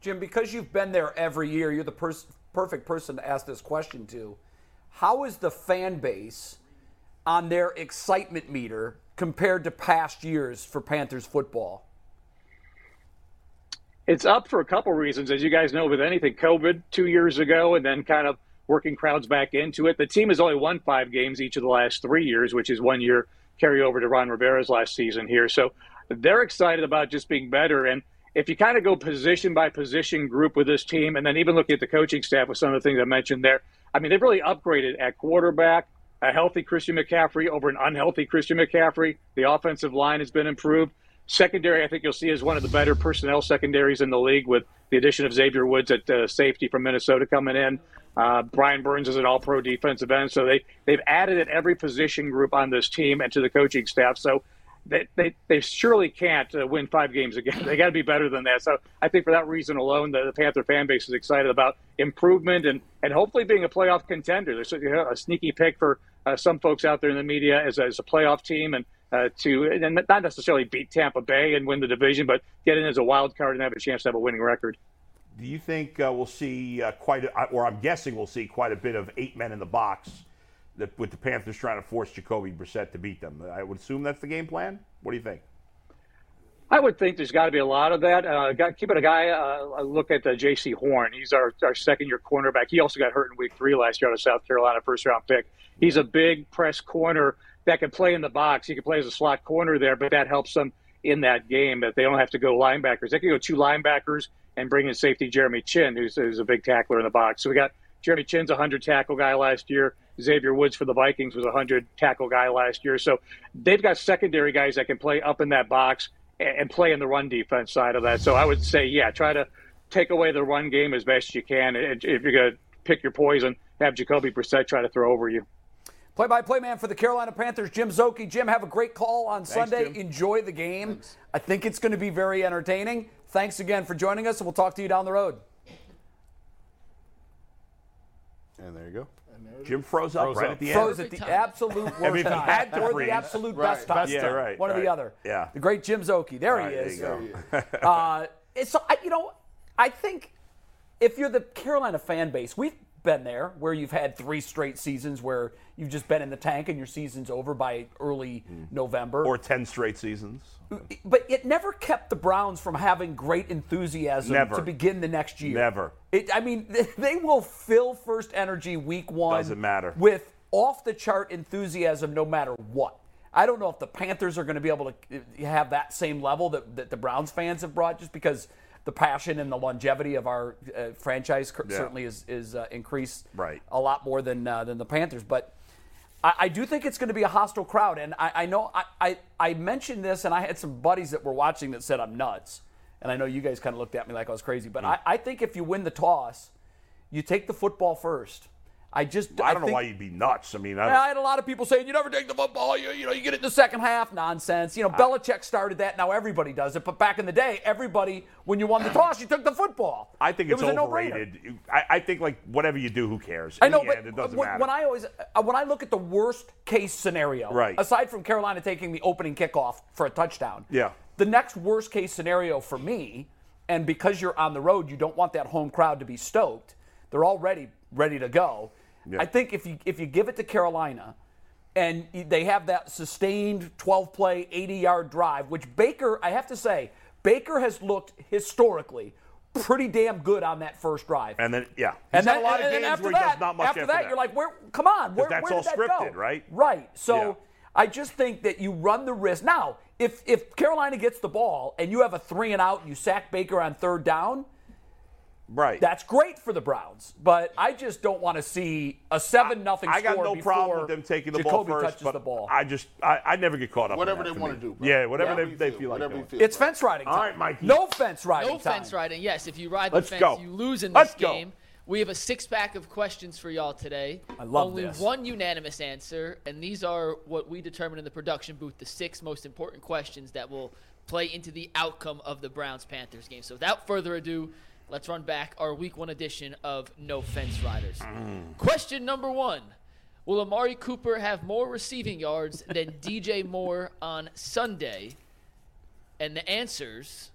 S1: Jim, because you've been there every year, you're the pers- perfect person to ask this question to how is the fan base on their excitement meter compared to past years for Panthers football?
S6: It's up for a couple reasons. As you guys know, with anything, COVID two years ago, and then kind of working crowds back into it. The team has only won five games each of the last three years, which is one year carryover to Ron Rivera's last season here. So they're excited about just being better. And if you kind of go position by position group with this team, and then even looking at the coaching staff with some of the things I mentioned there, I mean, they've really upgraded at quarterback. A healthy Christian McCaffrey over an unhealthy Christian McCaffrey. The offensive line has been improved. Secondary, I think you'll see is one of the better personnel secondaries in the league with the addition of Xavier Woods at uh, safety from Minnesota coming in. Uh, Brian Burns is an all-pro defensive end, so they they've added at every position group on this team and to the coaching staff. So they, they, they surely can't uh, win five games again. They got to be better than that. So I think for that reason alone, the, the, Panther fan base is excited about improvement and, and hopefully being a playoff contender. There's a, a sneaky pick for uh, some folks out there in the media as, as a playoff team and uh, to and not necessarily beat Tampa Bay and win the division, but get in as a wild card and have a chance to have a winning record.
S2: Do you think uh, we'll see uh, quite, a, or I'm guessing we'll see quite a bit of eight men in the box? that with the Panthers trying to force Jacoby Brissett to beat them. I would assume that's the game plan. What do you think?
S6: I would think there's got to be a lot of that. Uh, got, keeping a guy, uh, look at uh, Jaycee Horn. He's our, our second year cornerback. He also got hurt in week three last year out of South Carolina, first round pick. He's a big press corner that can play in the box. He can play as a slot corner there, but that helps them in that game that they don't have to go linebackers. They can go two linebackers and bring in safety Jeremy Chinn, who's, who's a big tackler in the box. So we got Jeremy Chinn's a 100 tackle guy last year. Xavier Woods for the Vikings was a 100 tackle guy last year. So they've got secondary guys that can play up in that box and play in the run defense side of that. So I would say, yeah, try to take away the run game as best you can. If you're going to pick your poison, have Jacoby Brissett try to throw over you.
S1: Play by play man for the Carolina Panthers, Jim Szoke. Jim, have a great call on
S2: Thanks,
S1: Sunday.
S2: Jim.
S1: Enjoy the game. I think it's going to be very entertaining. Thanks again for joining us, and we'll talk to you down the road.
S4: And there you go.
S2: Jim froze up
S4: Froze
S2: right
S4: up.
S2: at the end.
S1: Froze at the absolute worst
S2: I mean, if he
S1: time.
S2: had to
S1: or
S2: freeze.
S1: the absolute
S3: Right.
S1: best time.
S2: Yeah, right.
S1: One or the other.
S2: Yeah.
S1: The great Jim Szoke. There
S2: All
S1: he is.
S2: There you go.
S1: uh, so I, you know, I think if you're the Carolina fan base, we've been there where you've had three straight seasons where you've just been in the tank and your season's over by early November.
S2: Or 10 straight seasons.
S1: but it never kept the Browns from having great enthusiasm
S2: Never.
S1: to begin the next year.
S2: Never.
S1: It, I mean, they will fill FirstEnergy week one.
S2: Doesn't matter.
S1: With off the chart enthusiasm, no matter what. I don't know if the Panthers are going to be able to uh, have that same level that, that the Browns fans have brought, just because the passion and the longevity of our uh, franchise
S2: Yeah.
S1: certainly is is uh, increased
S2: Right.
S1: a lot more than uh, than the Panthers. But I, I do think it's going to be a hostile crowd, and I, I know I, I I mentioned this, and I had some buddies that were watching that said I'm nuts, and I know you guys kind of looked at me like I was crazy, but mm. I, I think if you win the toss, you take the football first. I just
S2: I don't know
S1: think-
S2: why you'd be nuts. I mean, I,
S1: I had a lot of people saying you never take the football. You, you know, you get it in the second half. Nonsense. You know, Belichick started that. Now everybody does it. But back in the day, everybody, when you won the toss, you took the football.
S2: I think
S1: It
S2: it's
S1: was
S2: overrated. I, I think like whatever you do, who cares?
S1: I know,
S2: the
S1: but
S2: end, it doesn't
S1: when,
S2: matter.
S1: when I always uh, when I look at the worst case scenario,
S2: Right.
S1: aside from Carolina taking the opening kickoff for a touchdown,
S2: Yeah.
S1: the next worst case scenario for me, and because you're on the road, you don't want that home crowd to be stoked. They're already ready to go. I think if you if you give it to Carolina, and they have that sustained 12 play, 80 yard drive, which Baker, I have to say, Baker has looked historically pretty damn good on that first drive.
S2: and then yeah,
S1: And then
S2: a lot of games
S1: after
S2: where he
S1: that,
S2: does not much
S1: after,
S2: after
S1: that, you're like, where? Come on, where,
S2: that's
S1: where
S2: all
S1: that
S2: scripted,
S1: go?
S2: right?
S1: Right. So
S2: Yeah.
S1: I just think that you run the risk. Now, if if Carolina gets the ball and you have a three and out, and you sack Baker on third down.
S2: Right.
S1: That's great for the Browns, but I just don't want to see a seven nothing.
S2: I got
S1: score
S2: no
S1: before
S2: problem with them taking the
S1: Jacoby
S2: ball first,
S1: touches
S2: but
S1: the ball.
S2: I just I, I never get caught up. in
S3: Whatever
S2: that
S3: they
S2: for
S3: wanna
S2: me.
S3: do, bro.
S2: Yeah, whatever
S3: Whatever
S2: they,
S3: you
S2: they
S3: feel,
S2: feel like.
S3: whatever
S2: doing.
S3: you feel.
S1: it's fence riding.
S2: All
S1: time.
S2: right, Mikey.
S1: No fence riding.
S5: No
S1: time.
S5: fence riding. Yes, if you ride
S2: Let's
S5: the fence,
S2: go.
S5: you lose in this
S2: Let's
S5: this
S2: go.
S5: game. We have a six pack of questions for y'all today.
S1: I love
S5: Only
S1: this.
S5: one unanimous answer, and these are what we determine in the production booth the six most important questions that will play into the outcome of the Browns Panthers game. So without further ado, let's run back our week one edition of No Fence Riders. Mm. Question number one Will Amari Cooper have more receiving yards than DJ Moore on Sunday? And the answers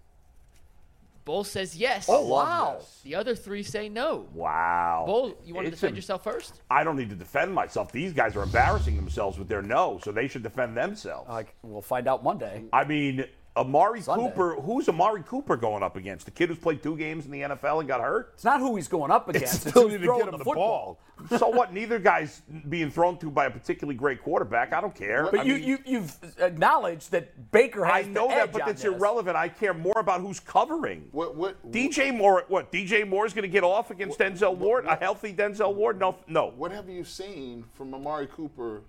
S5: Bull says yes.
S1: Oh wow!
S5: The other three say no.
S2: Wow.
S5: Bull, you want to
S2: It's
S5: defend
S2: a-
S5: yourself first?
S2: I don't need to defend myself. These guys are embarrassing themselves with their no, so they should defend themselves.
S1: Like, we'll find out Monday.
S2: I mean, Amari
S1: Sunday.
S2: Cooper. Who's Amari Cooper going up against? The kid who's played two games in the NFL and got hurt.
S1: It's not who he's going up against. It's,
S2: still
S1: who's
S2: need to
S1: throwing
S2: get him
S1: the
S2: the
S1: football.
S2: so what? Neither guy's being thrown to by a particularly great quarterback. I don't care.
S1: But
S2: I
S1: you,
S2: mean,
S1: you, you've acknowledged that Baker has I
S2: know
S1: the
S2: that, but
S1: on
S2: it's
S1: this.
S2: irrelevant. I care more about who's covering.
S3: What, what,
S2: DJ Moore, what? DJ Moore's going to get off against Denzel Ward? A healthy Denzel Ward? No, no.
S3: what have you seen from Amari Cooper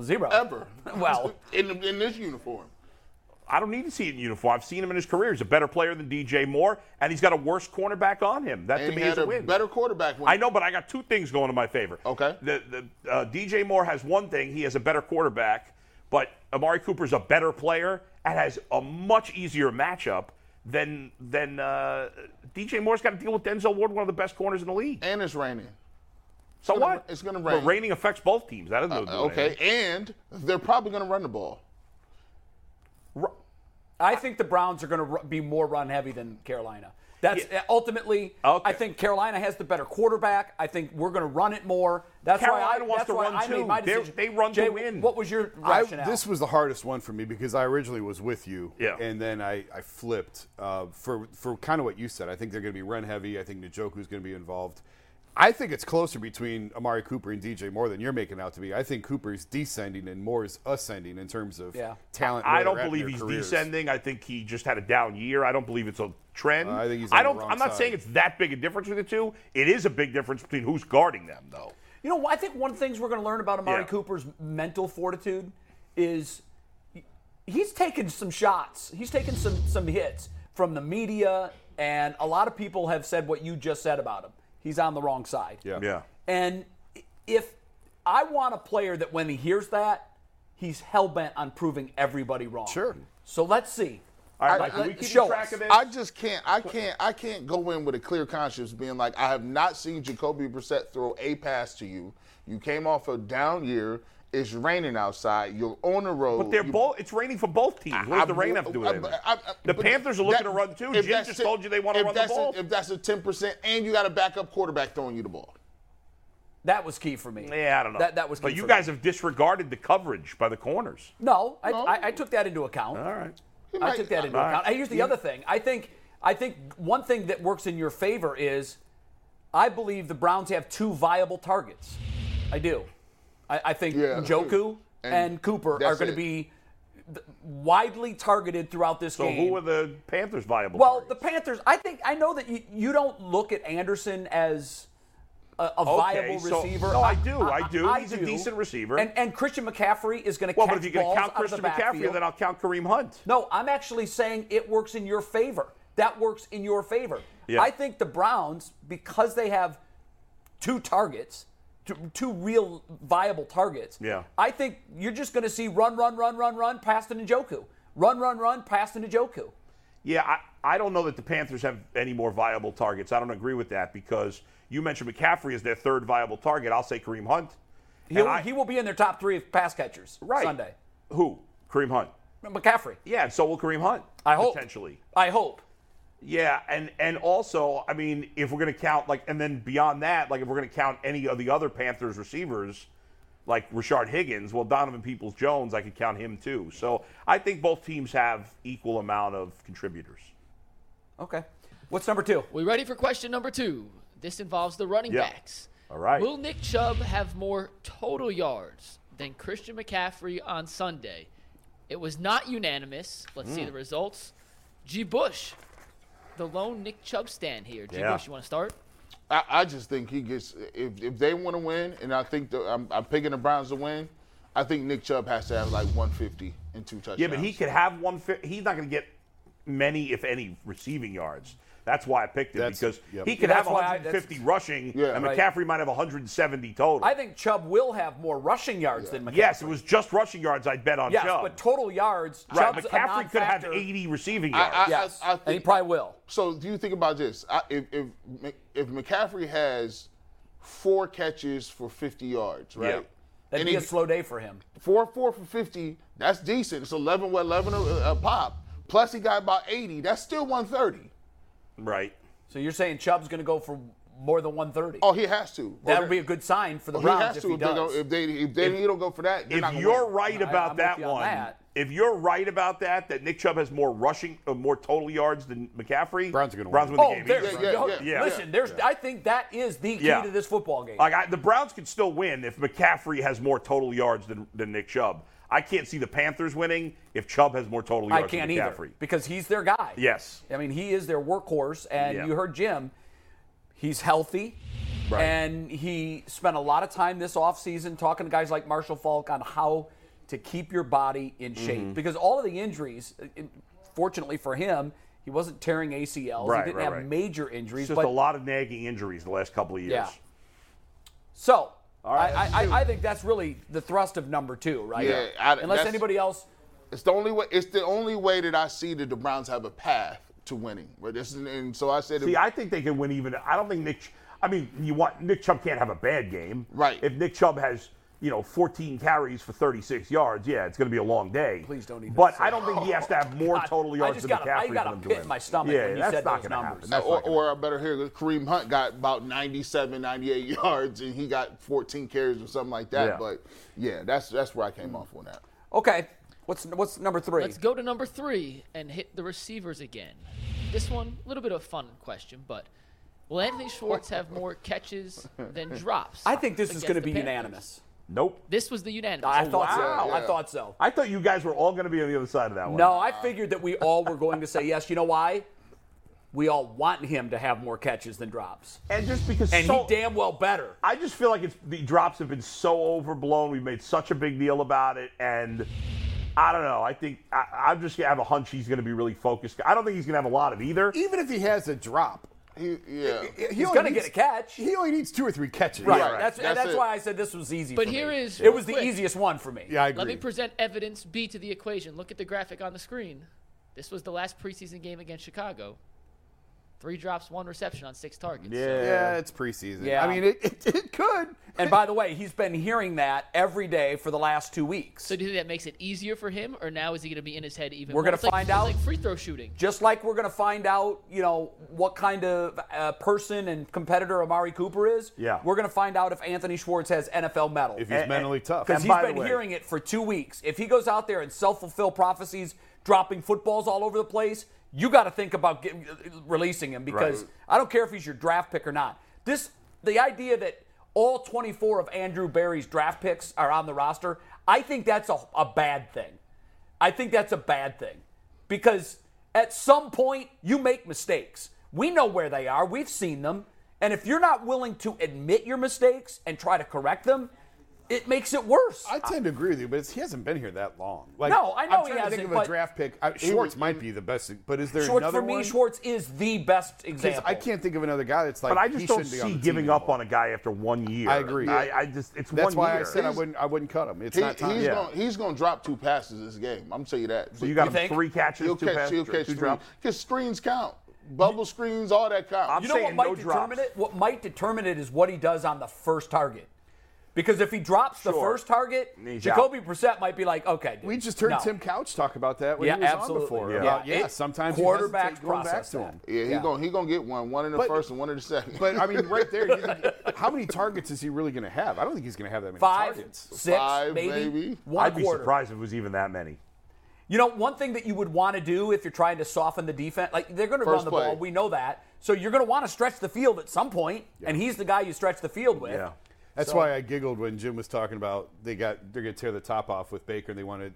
S1: Zero.
S3: ever?
S1: Well-
S3: in, in this uniform.
S2: I don't need to see it in uniform. I've seen him in his career. He's a better player than DJ Moore, and he's got a worse cornerback on him. That
S3: And
S2: to me is a
S3: a
S2: win.
S3: better quarterback. When
S2: I know, but I got two things going in my favor.
S3: Okay.
S2: The, the uh, DJ Moore has one thing. He has a better quarterback, but Amari Cooper's a better player and has a much easier matchup than than uh, DJ Moore's got to deal with Denzel Ward, one of the best corners in the league.
S3: And it's raining.
S2: So
S3: gonna-
S2: what?
S3: it's gonna
S2: But
S3: rain.
S2: raining affects both teams. That doesn't do
S3: Uh, okay,
S2: anything.
S3: and they're probably going to run the ball.
S1: I think the Browns are going to be more run heavy than Carolina. That's ultimately.
S2: Okay.
S1: I think Carolina has the better quarterback. I think we're going to run it more. That's why I,
S2: wants
S1: that's
S2: to
S1: why
S2: run
S1: I
S2: too.
S1: made my
S2: They're-
S1: decision.
S2: they run to
S1: Jay,
S2: win.
S1: What was your
S4: I, this was the hardest one for me because I originally was with you,
S2: Yeah.
S4: and then I, I flipped uh, for for kind of what you said. I think they're going to be run heavy. I think Njoku's going to be involved. I think it's closer between Amari Cooper and DJ more than you're making out to be. I think Cooper's descending and Moore's ascending in terms of
S1: Yeah.
S4: talent.
S2: I don't
S4: they're at in
S2: believe he's
S4: careers.
S2: descending. I think he just had a down year. I don't believe it's a trend.
S4: Uh, I think he's on
S2: I don't.
S4: wrong
S2: I'm not
S4: side.
S2: saying it's that big a difference between the two. It is a big difference between who's guarding them, though.
S1: You know, I think one of the things we're going to learn about Amari
S2: Yeah.
S1: Cooper's mental fortitude is he's taken some shots. He's taken some some hits from the media, and a lot of people have said what you just said about him. He's on the wrong side.
S4: Yeah.
S2: Yeah.
S1: And if I want a player that when he hears that, he's hell bent on proving everybody wrong.
S4: Sure.
S1: So let's see.
S2: All right,
S1: I-
S2: Mike, are we uh,
S1: let-
S2: keeping
S1: show
S2: track
S1: us.
S2: of this?
S3: I just can't. I can't. I can't go in with a clear conscience, being like, I have not seen Jacoby Brissett throw a pass to you. You came off a down year. It's raining outside. You're on the road.
S2: But they're
S3: You-
S2: both. It's raining for both teams. What does the rain have to do with
S3: I-
S2: anything?
S3: I- I-
S2: The Panthers are looking
S3: that-
S2: to run too. Jim just
S3: it-
S2: told you they want to
S3: if
S2: run the
S3: that's a-
S2: ball.
S3: if that's a 10%, and you got a backup quarterback throwing you the ball.
S1: That was key for me.
S2: yeah, I don't know.
S1: That, that was key
S2: But you
S1: for
S2: guys
S1: me.
S2: have disregarded the coverage by the corners.
S1: No, I,
S3: No.
S1: I, I took that into account.
S2: All right.
S3: He
S1: I took that into
S2: All
S1: account.
S2: right.
S1: Here's the other thing. I think I think one thing that works in your favor is I believe the Browns have two viable targets. I do. I, I think
S3: Yeah.
S1: Njoku and,
S3: And
S1: Cooper are going to be widely targeted throughout this
S2: So
S1: game.
S2: who are the Panthers viable?
S1: well, the? Panthers. I think I know that you, you don't look at Anderson as a, a
S2: Okay,
S1: viable
S2: so-
S1: receiver.
S2: no, I do, I do. He's a
S1: do.
S2: decent receiver.
S1: And, and Christian McCaffrey is going to
S2: well,
S1: catch
S2: but if you're going to count
S1: out of the
S2: Christian McCaffrey, then I'll count Kareem Hunt.
S1: No, I'm actually saying it works in your favor. That works in your favor.
S2: Yeah.
S1: I think the Browns, because they have two targets, two, two real viable targets.
S2: Yeah.
S1: I think you're just going to see run, run, run, run, run, pass to Njoku. Run, run, run, pass to Njoku.
S2: Yeah, I, I don't know that the Panthers have any more viable targets. I don't agree with that because you mentioned McCaffrey as their third viable target. I'll say Kareem Hunt.
S1: He'll,
S2: I-
S1: he will be in their top three of pass catchers
S2: right.
S1: Sunday.
S2: Who? Kareem Hunt.
S1: McCaffrey.
S2: Yeah, and so will Kareem Hunt.
S1: I hope.
S2: Potentially.
S1: I hope.
S2: Yeah, and and also, I mean, if we're going to count like, and then beyond that, like if we're going to count any of the other Panthers receivers, like Rashard Higgins, well, Donovan Peoples Jones, I could count him too. So I think both teams have equal amount of contributors.
S1: Okay. What's number two?
S5: We ready for question number two? This involves the running
S2: Yeah.
S5: backs.
S2: All right.
S5: Will Nick Chubb have more total yards than Christian McCaffrey on Sunday? It was not unanimous. Let's
S2: Hmm.
S5: see the results. G. Bush, the lone Nick Chubb stand here. G.
S2: Yeah.
S5: Bush, you want to start?
S3: I, I just think he gets if, if they want to win, and I think the, I'm, I'm picking the Browns to win. I think Nick Chubb has to have like 150 and two touchdowns.
S2: Yeah, but he could have one. He's not going to get many, if any, receiving yards. That's why I picked him
S4: That's-
S2: because
S4: yep.
S2: he could
S1: Yeah,
S2: have
S1: that's why I-
S2: 150 rushing,
S3: Yeah.
S2: and
S1: Right.
S2: McCaffrey might have 170 total.
S1: I think Chubb will have more rushing yards than McCaffrey.
S2: yes, it was just rushing yards. I'd bet on
S1: Yes,
S2: Chubb.
S1: but total yards,
S2: right,
S1: Chubb's a
S2: McCaffrey could have
S1: non-factor.
S2: 80 receiving yards.
S3: I-
S1: Yes,
S3: I
S1: and he probably will.
S3: So do you think about this? I, if, if if McCaffrey has four catches for 50 yards, right?
S2: Yeah.
S1: That'd
S3: And
S1: be
S3: he-
S1: a slow day for him.
S3: Four four for 50. That's decent. It's 11 what 11 a, a pop. Plus he got about 80. That's still 130.
S2: Right.
S1: So you're saying Chubb's going to go for more than 130?
S3: Oh, he has to.
S1: That'll be a good sign for the
S3: Oh, he
S1: Browns
S3: has
S1: if
S3: to.
S1: he
S3: if, they
S1: does.
S3: don't, if they if they don't go for that, they're not
S2: If you're
S3: win.
S2: right about
S1: I'm
S2: that
S1: on
S2: one,
S1: that.
S2: if you're right about that, that Nick Chubb has more rushing, uh, more total yards than McCaffrey,
S4: Browns are gonna
S2: Browns
S4: win.
S2: win
S1: oh,
S2: the game.
S1: there's,
S2: easily.
S3: Yeah,
S1: no-
S3: yeah,
S2: yeah.
S1: listen, there's. I think that is the key
S2: Yeah.
S1: to this football game.
S2: Like I, the Browns could still win if McCaffrey has more total yards than, than Nick Chubb. I can't see the Panthers winning if Chubb has more total
S1: I
S2: yards
S1: can't
S2: than
S1: either
S2: McCaffrey.
S1: because he's their guy.
S2: Yes.
S1: I mean, he is their workhorse, and
S2: Yeah.
S1: you heard Jim. He's healthy,
S2: Right.
S1: and he spent a lot of time this offseason talking to guys like Marshall Faulk on how to keep your body in shape
S2: Mm-hmm.
S1: because all of the injuries, uh, fortunately for him, he wasn't tearing ACLs.
S2: Right,
S1: he didn't
S2: right,
S1: have major injuries.
S2: It's just
S1: but
S2: a lot of nagging injuries the last couple of years.
S1: Yeah. So
S2: All right,
S1: I, I. I, I think that's really the thrust of number two, right?
S3: Yeah, I-
S1: Unless anybody else.
S3: It's the only way. It's the only way that I see that the Browns have a path to winning. But this is, and so I said,
S2: See, I think they can win even. I don't think Nick. I mean, you want Nick Chubb can't have a bad game.
S3: Right.
S2: If Nick Chubb has you know, 14 carries for 36 yards, yeah, it's going to be a long day.
S1: Please don't even
S2: But
S1: say
S2: I don't think he has to have oh, more
S1: God,
S2: total yards than
S1: got a-
S2: McCaffrey
S1: I got
S2: for
S1: a
S2: them
S1: pit in my stomach
S2: yeah,
S1: when you
S2: that's
S1: said
S2: not
S1: those
S2: gonna
S1: numbers.
S2: happen. That's
S3: or,
S2: not
S3: or I better hear Kareem Hunt got about 97, 98 yards, and he got 14 carries or something like that.
S2: Yeah.
S3: But yeah, that's that's where I came off on that.
S1: Okay. What's what's number three?
S5: Let's go to number three and hit the receivers again. This one, a little bit of a fun question, but will Anthony Schwartz have more catches than drops?
S1: I think this is going to be
S5: Panthers?
S1: unanimous.
S2: Nope.
S5: This was the unanimous.
S1: I oh, thought
S2: wow.
S1: so. I thought so.
S2: I thought you guys were all going to be on the other side of that one.
S1: No, I figured that we all were going to say yes. You know why? We all want him to have more catches than drops,
S2: And just because
S1: and
S2: so,
S1: he damn well better.
S2: I just feel like it's the drops have been so overblown. We've made such a big deal about it, and I don't know. I think I, I'm just gonna have a hunch he's gonna be really focused. I don't think he's gonna have a lot of either.
S4: Even if he has a drop,
S3: He, yeah.
S4: he
S1: He's
S4: only
S1: going to
S4: needs-
S1: get a catch.
S4: He only needs two or three catches.
S1: Right.
S3: right.
S1: That's
S3: That's
S1: that's, why I said this was easy.
S5: But
S1: for
S5: here
S1: me.
S5: is
S1: it was the easiest one for me.
S4: Yeah, I agree.
S5: Let me present evidence B to the equation. Look at the graphic on the screen. This was the last preseason game against Chicago. Three drops, one reception on six targets. So
S4: yeah, it's preseason.
S1: Yeah.
S4: I mean, it, it, it could.
S1: And by the way, he's been hearing that every day for the last two weeks.
S5: So do you think that makes it easier for him, or now is he going to be in his head even?
S1: We're gonna
S5: It's like-
S1: find out.
S5: Like free throw shooting.
S1: Just like we're going to find out, you know, what kind of uh, person and competitor Amari Cooper is.
S2: Yeah.
S1: We're going to find out if Anthony Schwartz has NFL metal.
S4: If he's mentally tough.
S1: Because
S2: And
S1: he's
S2: by
S1: been
S2: way-
S1: hearing it for two weeks. If he goes out there and self-fulfill prophecies, dropping footballs all over the place, you got to think about get, releasing him because
S2: Right.
S1: I don't care if he's your draft pick or not. This the idea that all 24 of Andrew Berry's draft picks are on the roster, I think that's a, a bad thing. I think that's a bad thing because at some point you make mistakes. We know where they are. We've seen them. And if you're not willing to admit your mistakes and try to correct them, it makes it worse.
S4: I tend to agree with you, but it's, he hasn't been here that long. Like,
S1: No, I know
S4: I'm
S1: he
S4: trying to
S1: hasn't,
S4: think of a draft pick. I, Schwartz might be the best, but is there
S1: Schwartz,
S4: another
S1: for me,
S4: one?
S1: Schwartz is the best
S4: 'Cause
S1: example.
S4: I can't think of another guy that's like.
S2: But I
S4: he
S2: just don't
S4: shouldn't be on
S2: see giving up
S4: anymore.
S2: on a guy after one year.
S4: I agree.
S2: I, I just it's
S4: That's
S2: one
S4: why
S2: year.
S4: I said I wouldn't. I wouldn't cut him. It's
S3: He,
S4: not time.
S3: he's
S2: Yeah.
S3: going he's going to drop two passes this game. I'm tell you that.
S2: so you got
S1: You
S2: him
S1: think?
S2: three catches,
S3: he'll
S2: two
S3: catch,
S2: passes,
S3: he'll catch
S2: two drops.
S3: Because screens count, bubble screens, all that count.
S2: I'm
S1: You know what might
S2: no
S1: determine
S2: drops.
S1: it? What might determine it is what he does on the first target. Because if he drops the
S2: Sure.
S1: first target,
S2: He's
S1: Jacoby Brissett might be like, okay. dude,
S4: We just heard
S1: no.
S4: Tim Couch talk about that when
S1: Yeah,
S4: he was
S1: absolutely.
S4: on before.
S1: Yeah.
S4: About,
S1: Yeah.
S4: yeah, sometimes
S1: quarterbacks
S4: hesitate going back
S1: process
S4: to
S1: that.
S4: him.
S3: yeah, he's
S1: Yeah.
S3: going he going to get one, one in the
S4: But-
S3: first and one in the second.
S4: But I mean, right there, you think, how many targets is he really going to have? I don't think he's going to have that many
S1: Five,
S4: targets.
S1: six,
S3: Five,
S1: maybe,
S3: maybe.
S1: one
S2: I'd be surprised if it was even that many.
S1: You know, one thing that you would want to do if you're trying to soften the defense, like they're going to run the
S3: play.
S1: ball, we know that. So you're going to want to stretch the field at some point, and he's the guy you stretch the field with.
S2: Yeah.
S4: That's
S1: So-
S4: why I giggled when Jim was talking about they got they're going to tear the top off with Baker and they want to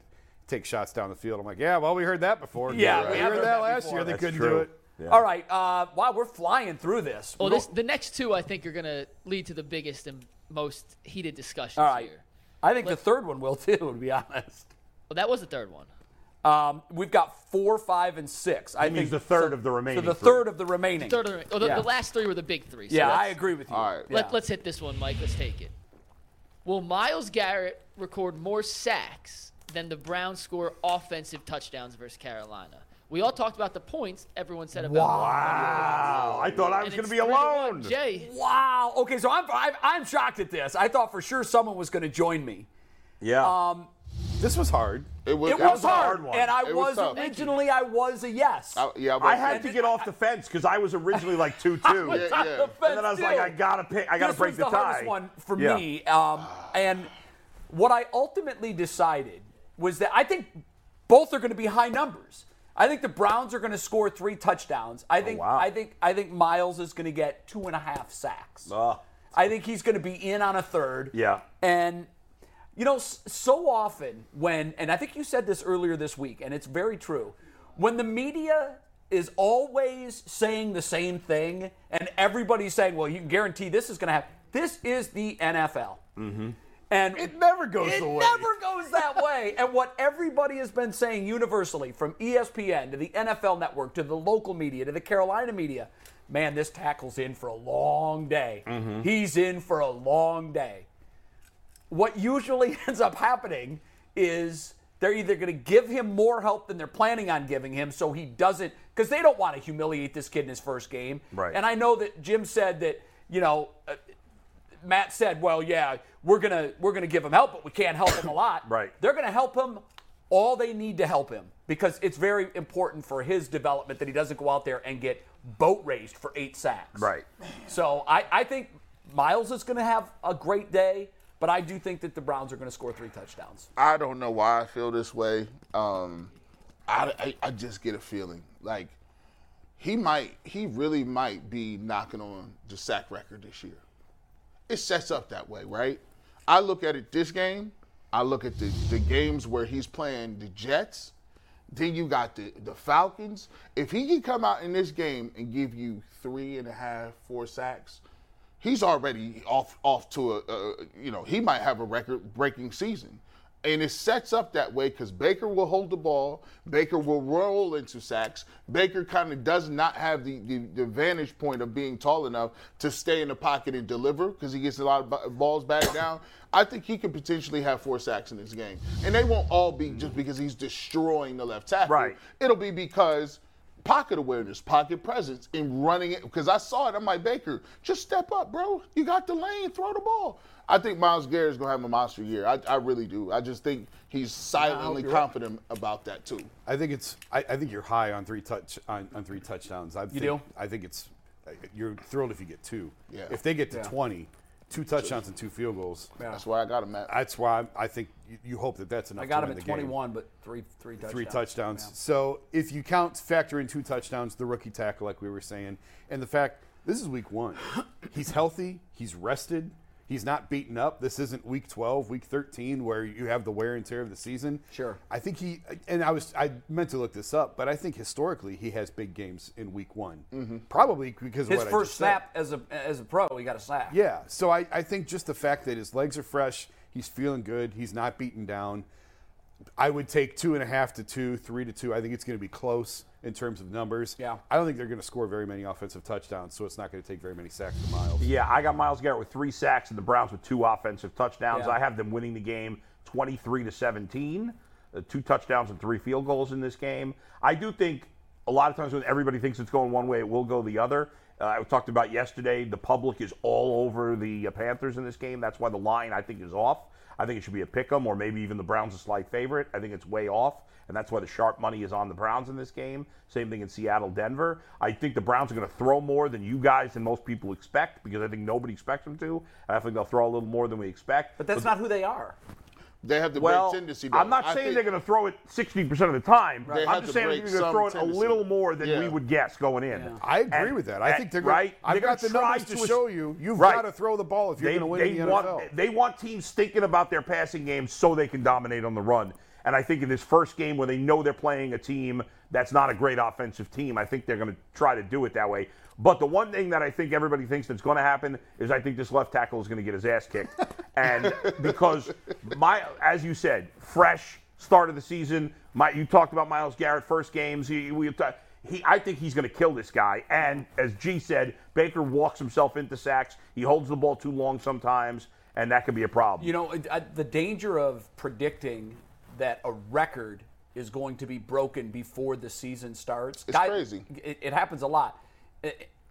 S4: take shots down the field. I'm like, yeah, well, we heard that before.
S1: Yeah,
S4: we
S1: we
S4: heard
S1: heard
S4: that
S1: that
S4: last
S1: before.
S4: year. They
S2: That's
S4: couldn't
S2: true.
S4: do it.
S2: Yeah.
S1: All right, uh, wow, we're flying through this.
S5: Well, this, the next two I think are going to lead to the biggest and most heated discussions
S1: all right.
S5: here.
S1: I think the third one will too, to be honest.
S5: Well, that was the third one.
S1: Um, we've got four, five, and six. I
S2: means
S1: think
S2: the third
S1: so-
S2: of the remaining
S1: So the
S2: three.
S1: third of the remaining.
S5: Third, of the, oh, the,
S1: Yeah.
S5: the last three were the big three. So
S1: yeah, I agree with you.
S3: All right.
S5: Let,
S1: Yeah.
S5: let's hit this one, Mike. Let's take it. Will Myles Garrett record more sacks than the Browns score offensive touchdowns versus Carolina? We all talked about the points. Everyone said about
S2: Wow. I thought I was going to be
S5: three to one.
S2: alone.
S5: Jay,
S1: Wow. Okay, so I'm, I'm I'm shocked at this. I thought for sure someone was going to join me.
S2: Yeah.
S4: Um, This was hard.
S3: It was,
S1: It was,
S2: was a hard
S1: hard,
S2: one.
S1: and I
S3: It
S1: was,
S3: was
S1: originally I was a yes.
S3: I, yeah,
S2: I had to get off the fence because I was originally like two two,
S1: was
S3: Yeah,
S1: on
S3: yeah.
S1: the
S3: And
S1: fence,
S2: and then I was
S1: too.
S2: like, I gotta pick, I gotta
S1: this
S2: break
S1: was
S2: the,
S1: the,
S2: tie.
S1: hardest one for
S2: Yeah.
S1: me. Um, and what I ultimately decided was that I think both are going to be high numbers. I think the Browns are going to score three touchdowns. I think
S2: wow.
S1: I think I think Myles is going to get two and a half sacks.
S2: Ugh.
S1: I think he's going to be in on a third.
S2: Yeah.
S1: And you know, so often when, and I think you said this earlier this week, and it's very true, when the media is always saying the same thing, and everybody's saying, "Well, you can guarantee this is going to happen." This is the NFL. Mm-hmm. And
S4: It never goes
S1: it
S4: the way.
S1: never goes that way. and what everybody has been saying universally, from ESPN to the NFL Network to the local media to the Carolina media, man, this tackle's in for a long day.
S4: Mm-hmm.
S1: He's in for a long day. What usually ends up happening is they're either going to give him more help than they're planning on giving him, so he doesn't, because they don't want to humiliate this kid in his first game.
S2: Right.
S1: And I know that Jim said that, you know, uh, Matt said, "Well, yeah, we're gonna we're gonna give him help, but we can't help him a lot."
S2: Right.
S1: They're gonna help him all they need to help him because it's very important for his development that he doesn't go out there and get boat raced for eight sacks.
S2: Right.
S1: So I, I think Myles is going to have a great day, but I do think that the Browns are going to score three touchdowns.
S3: I don't know why I feel this way. Um, I, I, I just get a feeling like he might, he really might be knocking on the sack record this year. It sets up that way, right? I look at it this game. I look at the, the games where he's playing the Jets. Then you got the, the Falcons. If he can come out in this game and give you three and a half, four sacks, he's already off off to a, a you know he might have a record breaking season. And it sets up that way because baker will hold the ball. Baker will roll into sacks. Baker kind of does not have the, the, the vantage point of being tall enough to stay in the pocket and deliver because he gets a lot of balls back down. I think he could potentially have four sacks in this game. And they won't all be just because he's destroying the left tackle.
S2: Right.
S3: it'll be because pocket awareness, pocket presence, and running it. Because I saw it, I'm like, Baker, just step up, bro. You got the lane, throw the ball. I think Myles Garrett is going to have a monster year. I, I really do. I just think he's silently
S1: you're right.
S3: confident about that, too.
S4: I think it's. I, I think you're high on three touch on, on three touchdowns. I think,
S1: do?
S4: I think it's. You're thrilled if you get two.
S3: Yeah.
S4: If they get to
S1: Yeah.
S4: 20, two touchdowns and two field goals.
S3: That's why I got him at.
S4: That's why I'm- I think you, you hope that that's enough.
S1: I got
S4: to
S1: him
S4: win
S1: at
S4: the game.
S1: 21, but three three touchdowns.
S4: Three touchdowns. So if you count, factor in two touchdowns, the rookie tackle, like we were saying, and the fact this is week one, he's healthy, he's rested, he's not beaten up. This isn't week 12, week 13, where you have the wear and tear of the season.
S1: Sure.
S4: I think he, and I was, I meant to look this up, but I think historically he has big games in week one. Mm-hmm. Probably because of
S1: His first
S4: just said.
S1: snap as a as a pro, he got a sack.
S4: Yeah. So I, I think just the fact that his legs are fresh, he's feeling good, he's not beaten down. I would take two and a half to two, three to two. I think it's going to be close in terms of numbers.
S1: Yeah.
S4: I don't think they're going to score very many offensive touchdowns, so it's not going to take very many sacks for Myles.
S2: Yeah, I got Myles Garrett with three sacks and the Browns with two offensive touchdowns.
S1: Yeah.
S2: I have them winning the game 23 to 17. Uh, two touchdowns and three field goals in this game. I do think a lot of times when everybody thinks it's going one way, it will go the other. Uh, I talked about yesterday. The public is all over the uh, Panthers in this game. That's why the line I think is off. I think it should be a pick 'em or maybe even the Browns a slight favorite. I think it's way off, and that's why the sharp money is on the Browns in this game. Same thing in Seattle, Denver. I think the Browns are going to throw more than you guys and most people expect because I think nobody expects them to. I think they'll throw a little more than we expect.
S1: But that's not who they are.
S3: They have the
S2: well,
S3: great tendency. though.
S2: I'm not
S3: I
S2: saying they're going to throw it 60% of the time.
S3: They
S2: I'm just saying they're going to throw it
S3: some
S2: a little more than
S3: Yeah.
S2: we would guess going in.
S4: I agree
S2: And-
S4: with that. I think they're going
S2: right.
S4: I've
S2: They're
S4: got
S2: gonna
S4: the
S2: try
S4: numbers to
S2: as-
S4: show you. You've
S2: Right.
S4: got to throw the ball if you're going to win
S2: they
S4: in the
S2: want,
S4: NFL.
S2: They want teams thinking about their passing game so they can dominate on the run. And I think in this first game where they know they're playing a team that's not a great offensive team, I think they're going to try to do it that way. But the one thing that I think everybody thinks that's going to happen is I think this left tackle is going to get his ass kicked. and because my, as you said, fresh start of the season. My, you talked about Myles Garrett first games. He, we talked, he, I think he's going to kill this guy. And as G said, Baker walks himself into sacks. He holds the ball too long sometimes, and that could be a problem.
S1: You know, it- uh, the danger of predicting that a record is going to be broken before the season starts.
S3: It's crazy.
S1: It, it happens a lot.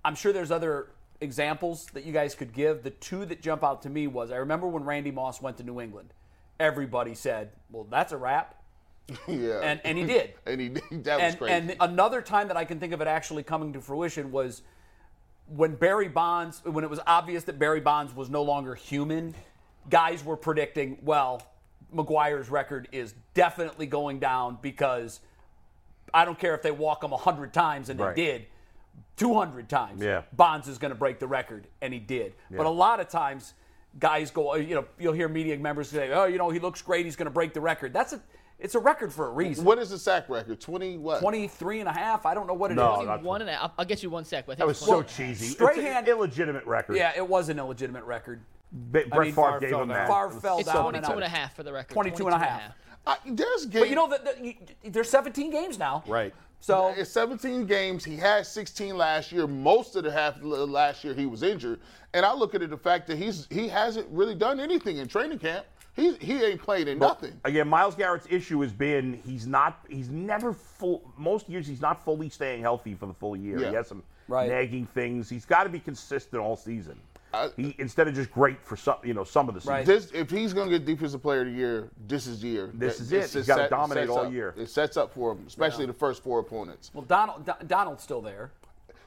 S1: I'm sure there's other examples that you guys could give. The two that jump out to me was I remember when Randy Moss went to New England. Everybody said, "Well, that's a wrap,"
S3: yeah.
S1: and and he did.
S3: and he did that was
S1: and,
S3: crazy.
S1: and another time that I can think of it actually coming to fruition was when Barry Bonds, when it was obvious that Barry Bonds was no longer human, guys were predicting, well, McGwire's record is definitely going down because I don't care if they walk him 100 times, and
S2: Right.
S1: they did 200 times.
S2: Yeah.
S1: Bonds is going to break the record, and he did. But a lot of times, guys go, you know, you'll hear media members say, oh, you know, he looks great, he's going to break the record. That's a, it's a record for a reason.
S3: what is the sack record? 20 what?
S1: 23 and a half. I don't know what it is.
S2: No,
S5: Only
S2: not-
S5: one and a, I'll, I'll get you one sec. But
S2: that was so cheesy.
S1: Strahan-
S2: it's an illegitimate record.
S1: Yeah, it was an illegitimate record.
S2: Brett
S1: I mean,
S2: Favre
S1: Favre
S2: gave him that.
S1: Favre fell
S5: It's
S1: down.
S5: 22 and a half for the record.
S1: 22 and a half.
S3: I, there's games.
S1: But you know that that you- there's 17 games now.
S4: Right.
S1: So
S3: It's 17 games. He had 16 last year. Most of the half last year he was injured. And I look at it the fact that he's he hasn't really done anything in training camp. He he ain't played in nothing.
S2: Again, Myles Garrett's issue has been he's not he's never full most years he's not fully staying healthy for the full year.
S3: Yeah.
S2: He has some
S1: Right.
S2: nagging things. He's got to be consistent all season. He instead of just great for some, you know, some of the season.
S3: This, if he's going to get Defensive Player of the Year, this is the year.
S2: This is it.
S3: this
S2: He's gotta dominate all
S3: up.
S2: year.
S3: It sets up for him, especially the first four opponents.
S1: Well, Donald Don- Donald's still there.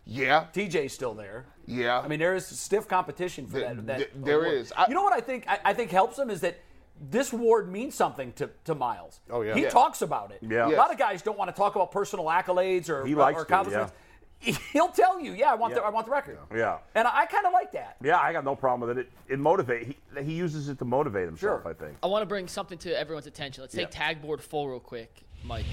S3: Yeah,
S1: TJ's still there.
S3: yeah.
S1: I mean, there is stiff competition for
S3: Th-
S1: that. that
S3: th- there
S1: award.
S3: is. I-
S1: you know what I think? I, I think helps him is that this award means something to, to Myles.
S4: Oh, yeah.
S1: He
S3: Yeah.
S1: talks about it.
S2: Yeah.
S1: A lot of guys don't want to talk about personal accolades or
S2: He likes
S1: or
S2: to,
S1: accomplishments. He'll tell you, yeah, I want the I want the record.
S2: Yeah.
S1: And I, I kind of like that.
S2: Yeah, I got no problem with it. It, it motivate. He, he uses it to motivate himself.
S1: Sure.
S2: I think.
S5: I want to bring something to everyone's attention. Let's take
S2: Yeah.
S5: tag board full real quick, Mike.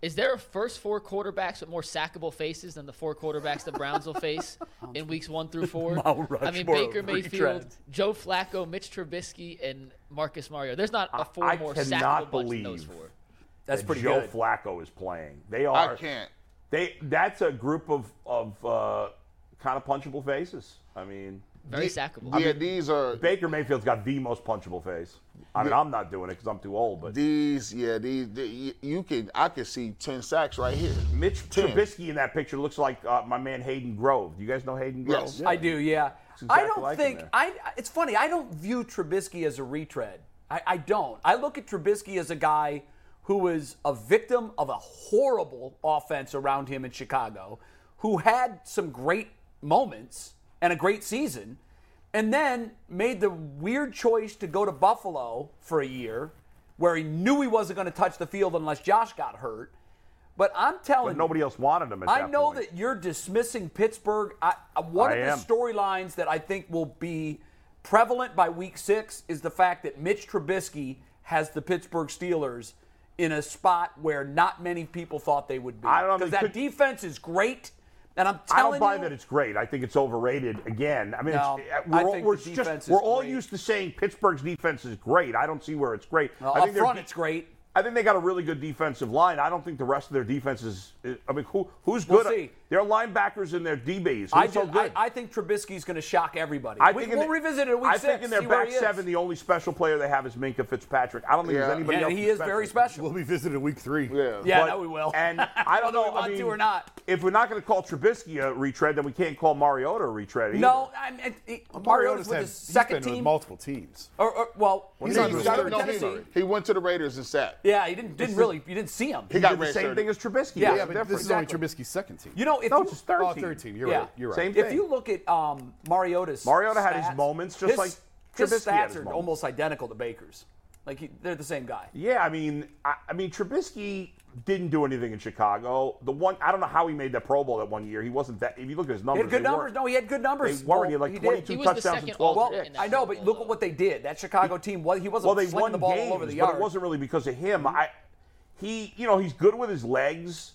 S5: Is there a first four quarterbacks with more sackable faces than the four quarterbacks the Browns will face in weeks one through four? I mean, Baker Mayfield. Joe Flacco, Mitch Trubisky, and Marcus Mariota. There's not a four
S2: I
S5: more
S2: cannot
S5: sackable bunch than those
S2: believe
S5: four.
S1: That's
S2: that
S1: pretty
S2: Joe
S1: good.
S2: Flacco is playing. They are.
S3: I can't.
S2: They. That's a group of of uh, kind of punchable faces. I mean,
S5: Very
S3: The-
S5: sackable.
S3: Yeah, these are
S2: Baker Mayfield's got the most punchable face. I mean, I'm not doing it because I'm too old, but
S3: these. Yeah, these. the- you can. I can see ten sacks right here.
S2: Mitch
S3: Ten.
S2: Trubisky in that picture looks like uh, my man Hayden Grove. Do you guys know Hayden Grove?
S3: Yes.
S1: I do, yeah.
S2: exactly
S1: I don't
S2: like
S1: think. I. It's funny. I don't view Trubisky as a retread. I, I don't. I look at Trubisky as a guy who was a victim of a horrible offense around him in Chicago, who had some great moments and a great season, and then made the weird choice to go to Buffalo for a year, where he knew he wasn't going to touch the field unless Josh got hurt. But I'm telling
S2: But
S1: you,
S2: nobody else wanted him
S1: I
S2: that
S1: know
S2: point.
S1: that you're dismissing Pittsburgh. I, I- one
S2: I
S1: of
S2: am.
S1: the storylines that I think will be prevalent by week six is the fact that Mitch Trubisky has the Pittsburgh Steelers in a spot where not many people thought they would be.
S2: I don't know,
S1: Because that
S2: could-
S1: defense is great. And I'm telling I
S2: don't buy
S1: you,
S2: that it's great. I think it's overrated again. I mean,
S1: No,
S2: it's, uh,
S1: I
S2: we're, all, we're just we're all
S1: great.
S2: used to saying Pittsburgh's defense is great. I don't see where it's great.
S1: well,
S2: I think their
S1: front it's great.
S2: I think they got a really good defensive line. I don't think the rest of their defense is. is- I mean, who who's
S1: We'll
S2: good?
S1: see.
S2: Their linebackers and their DBs. Who's
S1: I,
S2: so
S1: just,
S2: good?
S1: I, I think Trubisky's going to shock everybody.
S2: I
S1: we,
S2: think in
S1: will
S2: the-
S1: revisit it in week
S2: I
S1: six.
S2: think in their
S1: see where
S2: back seven, the only special player they have is Minkah Fitzpatrick. I don't think
S3: Yeah.
S2: there's anybody
S1: and
S2: else.
S1: he
S2: that's
S1: is very special.
S4: We'll be visited week three.
S3: Yeah.
S1: yeah,
S2: But-
S1: no, we will.
S2: And I don't
S1: Whether
S2: know.
S1: we want
S2: I mean,
S1: to or not.
S2: If we're not going to call Trubisky a retread, then we can't call Mariota a retread. Either.
S1: No, I mean, it, it, Mariota's with his second
S4: with
S1: team.
S4: multiple teams.
S1: Or, or, well,
S2: He's
S1: he's,
S2: on
S1: he's
S2: the third
S1: to
S2: team.
S1: Tennessee.
S3: He went to the Raiders and sat.
S1: Yeah, he didn't didn't really you didn't see him.
S3: He
S2: He
S3: got
S2: did the same
S3: shirted.
S2: thing as Trubisky.
S1: Yeah,
S4: Yeah, but this is
S1: exactly.
S4: only Trubisky's second team.
S1: You know, if
S2: No,
S1: you,
S2: it's his third
S4: oh,
S2: team.
S4: third team. You're
S1: Yeah.
S4: right. You're right.
S2: Same thing.
S1: if you look at um, Mariota's
S2: Mariota had his moments just
S1: his-
S2: like
S1: his
S2: Trubisky had
S1: stats
S2: his
S1: are
S2: moments.
S1: almost identical to Baker's. Like he, they're the same guy.
S2: Yeah, I mean, I, I mean, Trubisky didn't do anything in Chicago. The one, I don't know how he made that Pro Bowl that one year. He wasn't that. If you look at his
S1: He
S2: numbers,
S1: had good
S2: they
S1: numbers. No, he had good numbers.
S2: They weren't. He had like
S1: did.
S2: 22
S5: He
S2: touchdowns
S5: second
S2: and 12
S1: Well,
S2: picks.
S1: I know, but look at what they did. That Chicago team was he wasn't
S2: Well, they won
S1: the ball
S2: games,
S1: all over the
S2: but it wasn't really because of him. I, he, you know, he's good with his legs,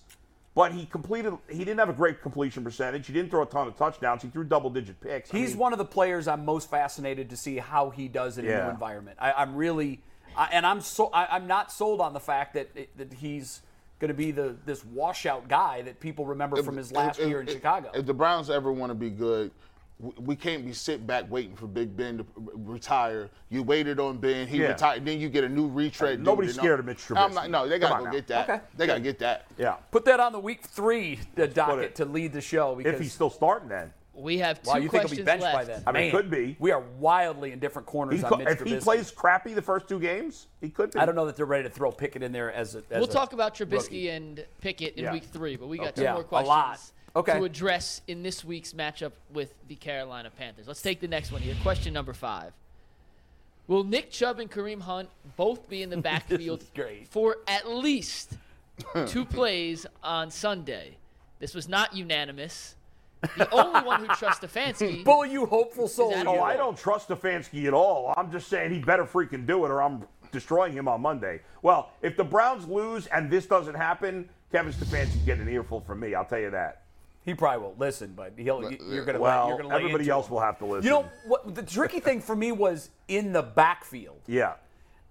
S2: but he completed. He didn't have a great completion percentage. He didn't throw a ton of touchdowns. He threw double-digit picks. I
S1: He's
S2: mean,
S1: one of the players I'm most fascinated to see how he does in a new environment. I, I'm really, I, and I'm so I, I'm not sold on the fact that that he's going to be the this washout guy that people remember from his last
S3: If-
S1: year in
S3: if-
S1: Chicago.
S3: If the Browns ever want to be good, we can't be sitting back waiting for Big Ben to retire. You waited on Ben, he
S2: Yeah.
S3: retired, then you get a new retread. dude,
S2: Nobody's
S3: you know?
S2: scared of Mitch
S3: I'm
S2: Trubisky.
S3: not, no, they gotta go
S2: now.
S3: get that.
S1: Okay.
S3: They got to get that.
S2: yeah.
S1: Put that on the week three the docket
S2: it-
S1: to lead the show because
S2: If he's still starting, then
S5: We have two
S1: wow, you think he'll
S5: questions
S1: be benched
S5: left.
S1: by then?
S2: I mean,
S1: Man,
S2: could be.
S1: We are wildly in different corners
S2: he
S1: on Mitch
S2: if he plays crappy the first two games, he could be.
S1: I don't know that they're ready to throw Pickett in there as a. As
S5: We'll
S1: a
S5: talk about Trubisky
S1: rookie.
S5: and Pickett in
S2: Yeah.
S5: week three, but we got
S2: Okay.
S5: two
S1: Yeah,
S5: more
S1: a
S5: questions
S1: lot. Okay.
S5: to address in this week's matchup with the Carolina Panthers. Let's take the next one here. Question number five. Will Nick Chubb and Kareem Hunt both be in the backfield for at least two plays on Sunday? This was not unanimous. The only one who trusts Stefanski
S1: Bull, you hopeful soul.
S5: that-
S2: Oh, I don't trust Stefanski at all. I'm just saying he better freaking do it, or I'm destroying him on Monday. Well, if the Browns lose and this doesn't happen, Kevin Stefanski's getting an earful from me. I'll tell you that.
S1: He probably won't listen, but he'll. You're gonna.
S2: Uh, well,
S1: you're gonna
S2: everybody else
S1: him.
S2: will have to listen.
S1: You know what? The tricky thing for me was in the backfield.
S2: Yeah.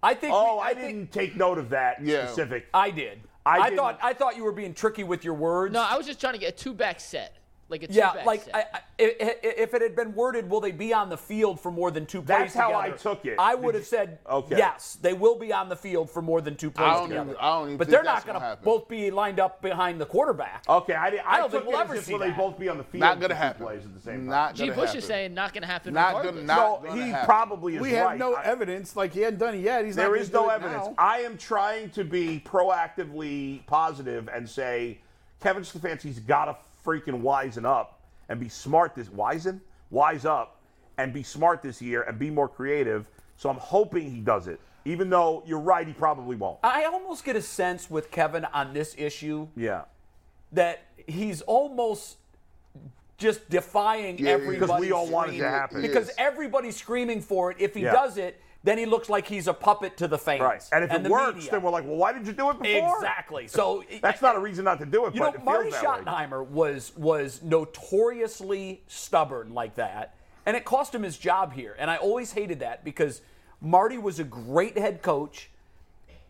S1: I think.
S2: Oh,
S1: we-
S2: I,
S1: think-
S2: didn't take note of that
S3: Yeah.
S2: specific.
S1: I did.
S2: I
S1: I, thought. I thought you were being tricky with your words.
S5: No, I was just trying to get a two back set. Like a
S1: Yeah,
S5: two-back
S1: like. I, I, i- i- if it had been worded, will they be on the field for more than two plays
S2: That's how I took it.
S1: I
S2: Did
S1: would
S2: you-
S1: have said,
S2: Okay.
S1: yes, they will be on the field for more than two plays
S3: I don't
S1: together.
S3: even- I don't even
S1: but they're not going
S3: gonna
S1: both be lined up behind the quarterback.
S2: Okay, I, I,
S1: I don't
S2: took
S1: think we'll
S2: it
S1: ever see
S2: will they
S1: that.
S2: both be on the field
S3: Not gonna
S2: two
S3: happen.
S2: plays at the same time.
S5: G. Bush
S3: happen.
S5: is saying not going to happen.
S3: Not gonna-
S5: regardless.
S2: no,
S3: gonna
S2: he
S3: happen.
S2: probably is
S4: We have
S2: right.
S4: no
S2: I-
S4: evidence. Like he hadn't done it yet. He's not
S2: There
S4: gonna
S2: is
S4: do
S2: no evidence. I am trying to be proactively positive and say Kevin Stefanski's got to freaking wisen up and be smart this wisen wise up and be smart this year and be more creative. So I'm hoping he does it. Even though you're right, he probably won't.
S1: I almost get a sense with Kevin on this issue
S2: Yeah.
S1: that he's almost just defying
S3: Yeah,
S1: everybody.
S2: because we all want it to
S1: screaming-
S2: happen.
S1: Because everybody's screaming for it. If he
S2: Yeah.
S1: does it, then he looks like he's a puppet to the fans.
S2: Right. And if it
S1: the
S2: works,
S1: media.
S2: then we're like, well, why did you do it before?
S1: Exactly. So
S2: That's not a reason not to do it,
S1: You
S2: but
S1: know,
S2: it feels
S1: Marty
S2: that way.
S1: Schottenheimer was was notoriously stubborn like that, and it cost him his job here. And I always hated that because Marty was a great head coach,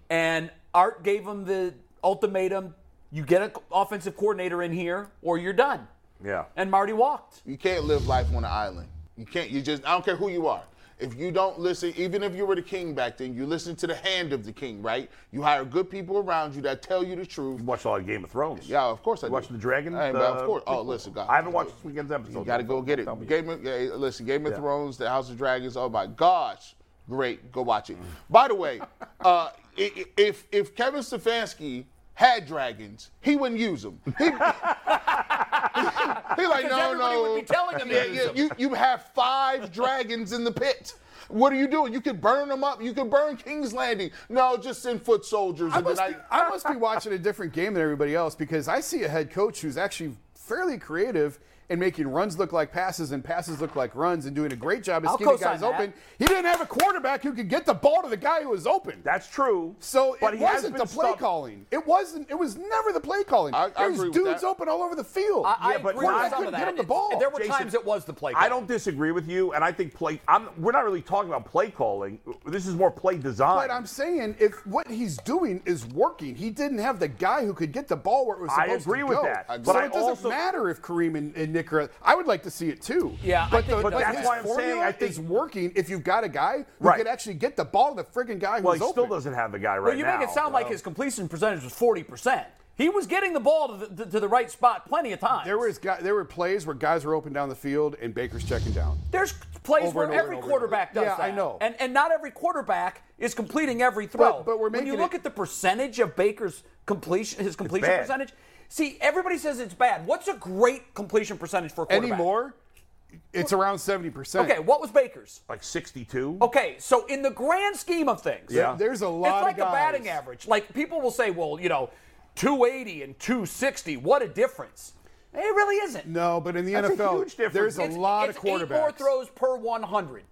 S1: and Art gave him the ultimatum: you get an offensive coordinator in here, or you're done.
S2: Yeah.
S1: And Marty walked.
S3: You can't live life on an island. You can't. You just. I don't care who you are. If you don't listen, even if you were the king back then, you listen to the hand of the king, right? You hire good people around you that tell you the truth.
S2: You watched a lot of Game of Thrones.
S3: Yeah, of course I
S2: You
S3: do.
S2: watched The Dragon?
S3: But
S2: the
S3: of course. Oh, listen, God.
S2: I haven't watched this weekend's episode.
S3: You got to go get it. Game of, yeah, listen, Game of
S2: Yeah.
S3: Thrones, The House of Dragons. Oh my gosh, great. Go watch it. By the way, uh, i- i- if if Kevin Stefanski had dragons, he wouldn't use them. He, he like
S1: Because
S3: no,
S1: everybody
S3: no.
S1: would be telling him
S3: yeah, yeah, you you have five dragons in the pit. What are you doing? You could burn them up. You could burn King's Landing. No, just send foot soldiers.
S4: I
S3: and then
S4: must, be, I must be watching a different game than everybody else because I see a head coach who's actually fairly creative in making runs look like passes and passes look like runs and doing a great job of
S1: I'll
S4: scheming guys
S1: that.
S4: open. He didn't have a quarterback who could get the ball to the guy who was open.
S2: That's true.
S4: So
S2: but
S4: it
S2: he
S4: wasn't the play
S2: stuck-
S4: calling. It wasn't. It was never the play calling.
S3: I- I
S4: There was
S3: agree with
S4: dudes
S3: that.
S4: open all over the field.
S1: I, I
S2: Yeah, but
S1: agree with
S2: not-
S1: some
S4: couldn't
S1: of
S4: get
S1: that.
S4: him the ball.
S1: There were
S2: Jason,
S1: times it was the play.
S2: I don't disagree with you, and I think play. I'm, we're not really talking about play calling. This is more play design.
S4: But I'm saying if what he's doing is working, he didn't have the guy who could get the ball where it was supposed to go.
S2: I agree with that.
S3: I
S4: So
S2: But I
S4: it doesn't
S2: also-
S4: matter if Kareem and, and Nick. I would like to see it too.
S1: Yeah, I
S4: but,
S1: think
S4: the, but
S2: That's why I'm saying
S4: formula
S2: I think-
S4: is working if you've got a guy who
S2: Right.
S4: could actually get the ball to the friggin' guy who's
S2: well, he still doesn't have the guy right now.
S1: Well, you
S2: now.
S1: make it sound like his completion percentage was 40%. He was getting the ball to the, to the right spot plenty of times.
S4: There was guy, there were plays where guys were open down the field and Baker's checking down.
S1: There's plays
S4: Over
S1: where
S4: over
S1: every
S4: over
S1: quarterback
S4: and over.
S1: does
S4: Yeah, I know.
S1: And and not every quarterback is completing every throw.
S4: But- but we're making
S1: when you
S4: making
S1: look
S4: it-
S1: at the percentage of Baker's completion, his completion percentage. See, everybody says it's bad. What's a great completion percentage for a quarterback?
S4: Anymore, it's around seventy percent.
S1: Okay, what was Baker's?
S2: like 62.
S1: Okay, so in the grand scheme of things,
S2: Yeah.
S4: There's a lot
S1: it's like
S4: of
S1: a batting average. Like people will say, well, you know, 280 and 260, what a difference. It really isn't.
S4: No, but in the
S2: That's a
S4: NFL,
S2: huge difference.
S4: there's a
S1: It's-
S4: lot
S1: it's
S4: of
S1: Eight more throws per 100.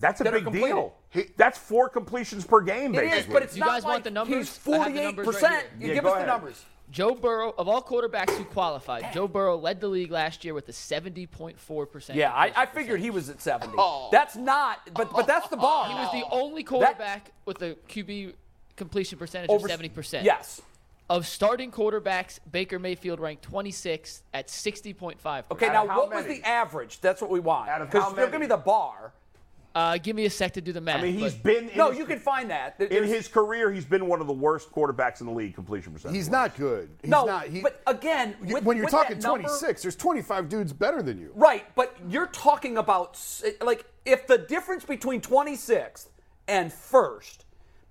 S2: That's a
S1: that are
S2: big
S1: completed.
S2: deal. That's four completions per game, basically.
S1: is, but it's
S5: You
S1: not
S5: guys
S1: like
S5: want the numbers?
S1: he's
S5: I have numbers right
S1: 48%.
S5: here.
S1: You
S2: Yeah,
S1: give
S2: go
S1: us the numbers.
S5: Joe Burrow, of all quarterbacks who qualified, Joe Burrow led the league last year with a 70.4%.
S1: Yeah, I, I figured he was at 70.
S3: Oh.
S1: That's not, but but that's the bar.
S5: He was the only quarterback with a QB completion percentage
S1: Over-
S5: of 70%.
S1: Yes.
S5: Of starting quarterbacks, Baker Mayfield ranked 26th at 60.5%.
S1: Okay, now
S2: of how
S1: what was the average? That's what we want.
S2: Out of
S1: Because
S2: how
S1: you're going to be the bar.
S5: Uh, give me a sec to do the math.
S2: I mean, he's
S5: but
S2: been in
S1: No,
S2: his,
S1: you can find that. There-
S2: in
S1: there's-
S2: his career. He's been one of the worst quarterbacks in the league completion percentage.
S4: He's not good. He's
S1: no,
S4: not. He,
S1: but again,
S4: you-
S1: with-
S4: when you're
S1: with that
S4: talking
S1: number-
S4: 26, there's 25 dudes better than you.
S1: Right, but you're talking about like if the difference between 26th and first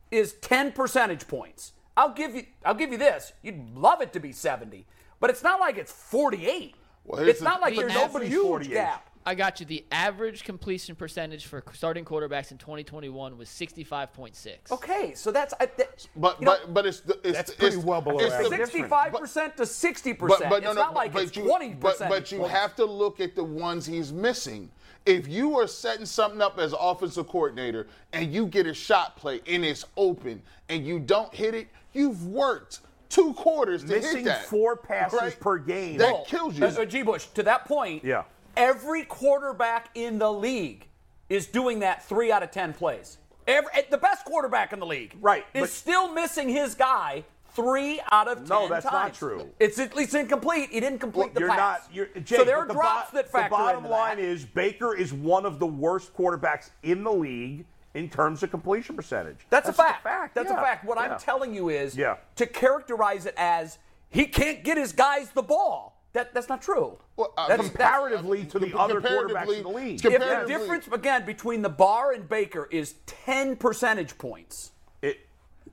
S1: is 10 percentage points. I'll give you I'll give you this. You'd love it to be 70, but it's not like it's 48.
S3: Well,
S1: it's
S3: the-
S1: not like
S5: the
S1: there's a
S5: average
S1: huge
S2: 48.
S1: gap.
S5: I got you. The average completion percentage for starting quarterbacks in 2021 was 65.6.
S1: Okay, so that's I, that,
S3: But
S1: you know,
S3: but but it's the, it's
S4: That's
S3: it's,
S4: pretty well below
S3: it's
S4: average.
S1: 65 percent to 60 percent.
S3: but no,
S1: it's
S3: no,
S1: not like
S3: but
S1: it's
S3: you,
S1: 20
S3: but,
S1: percent.
S3: but you have to look at the ones he's missing. If you are setting something up as offensive coordinator and you get a shot play and it's open and you don't hit it, you've worked two quarters to
S2: Missing
S3: hit that.
S2: four passes
S3: right?
S2: per game.
S3: That
S2: Well,
S3: kills you.
S1: Uh, uh, G. Bush, to that point,
S2: Yeah.
S1: Every quarterback in the league is doing that three out of ten plays. Every, eh, the best quarterback in the league,
S2: Right,
S1: is still missing his guy three out of ten
S2: No, that's not true.
S1: It's at least incomplete. He didn't complete the
S2: you're
S1: pass.
S2: not. You're, Jay,
S1: so there are
S2: the
S1: drops
S2: bo-
S1: that factor
S2: The bottom line
S1: that.
S2: is Baker is one of the worst quarterbacks in the league in terms of completion percentage.
S1: That's,
S2: just
S1: a fact. That's
S2: yeah.
S1: a fact. What
S2: Yeah.
S1: I'm telling you is
S2: Yeah.
S1: to characterize it as he can't get his guys the ball. That, that's not true.
S3: Well, uh,
S1: That's-
S2: comparatively to the
S3: Com-
S2: other quarterbacks in the league.
S1: if the difference again between the bar and Baker is 10 percentage points.
S2: It,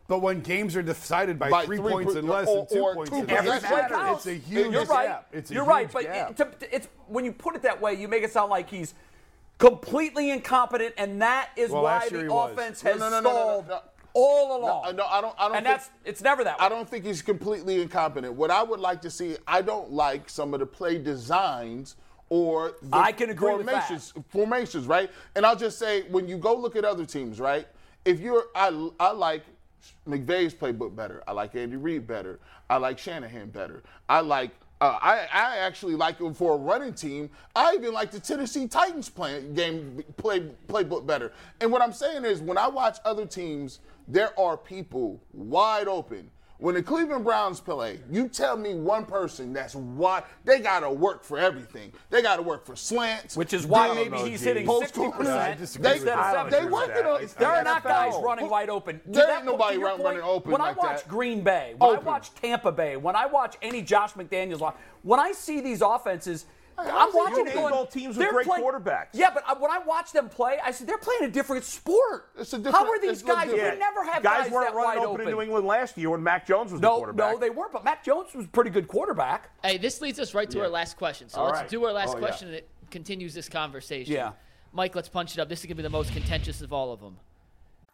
S4: But when games are decided by,
S3: By
S4: three,
S3: three
S4: points
S3: per-
S4: and less
S3: or-
S4: than two
S3: or
S4: points,
S3: two
S4: and
S3: possessions.
S4: less,
S1: Every play
S4: it's a huge
S1: You're right.
S4: gap. It's
S1: You're right, but it- to- it's when you put it that way, you make it sound like he's completely incompetent, and that is
S4: Well,
S1: why the
S4: he was.
S1: offense has
S3: no, no, no, no,
S1: stalled
S3: no.
S1: All along.
S3: No, no, I don't. I don't.
S1: and
S3: think-
S1: that's it's never that way.
S3: I don't think he's completely incompetent. What I would like to see, I don't like some of the play designs or the
S1: I can agree with that.
S3: formations, formations, right? And I'll just say, when you go look at other teams, right? If you're, I, I like McVay's playbook better. I like Andy Reid better. I like Shanahan better. I like. Uh, I, I actually like him for a running team. I even like the Tennessee Titans play, game play playbook better. And what I'm saying is, when I watch other teams, there are people wide open. When the Cleveland Browns play, you tell me one person that's why they got to work for everything. They got to work for slants,
S1: Which is why maybe
S2: know,
S1: he's
S2: G.
S1: hitting
S3: post
S1: 60%
S3: corners.
S4: I disagree
S3: They,
S4: with that.
S2: I don't
S3: they
S2: agree with
S3: working
S2: that.
S3: on.
S2: It's
S1: There
S2: the
S1: are not
S2: NFL.
S1: guys running wide open. To
S3: There
S1: that
S3: ain't
S1: point-
S3: nobody
S1: to your
S3: run- running
S1: point,
S3: open
S1: When
S3: like
S1: I watch
S3: that.
S1: Green Bay, when
S3: Open.
S1: I watch Tampa Bay, when I watch any Josh McDaniels, when I see these offenses, I'm watching
S2: named
S1: going,
S2: teams with great
S1: playing-
S2: quarterbacks.
S1: Yeah, but I- when I watch them play, I said they're playing a different sport.
S3: It's a
S1: How
S3: different-
S1: are these
S3: it's a little
S1: guys?
S3: different.
S1: We never have
S2: guys,
S1: guys,
S2: weren't
S1: that
S2: running
S1: wide
S2: open,
S1: open.
S2: in New England last year when Mac Jones was the
S1: no,
S2: quarterback.
S1: no, they weren't. But Mac Jones was a pretty good quarterback.
S5: Hey, this leads us right to
S2: Yeah.
S5: our last question. So
S2: All
S5: let's
S2: right.
S5: do our last
S2: Oh,
S5: question, and it continues this conversation.
S1: Yeah.
S5: Mike, let's punch it up. This is going to be the most contentious of all of them.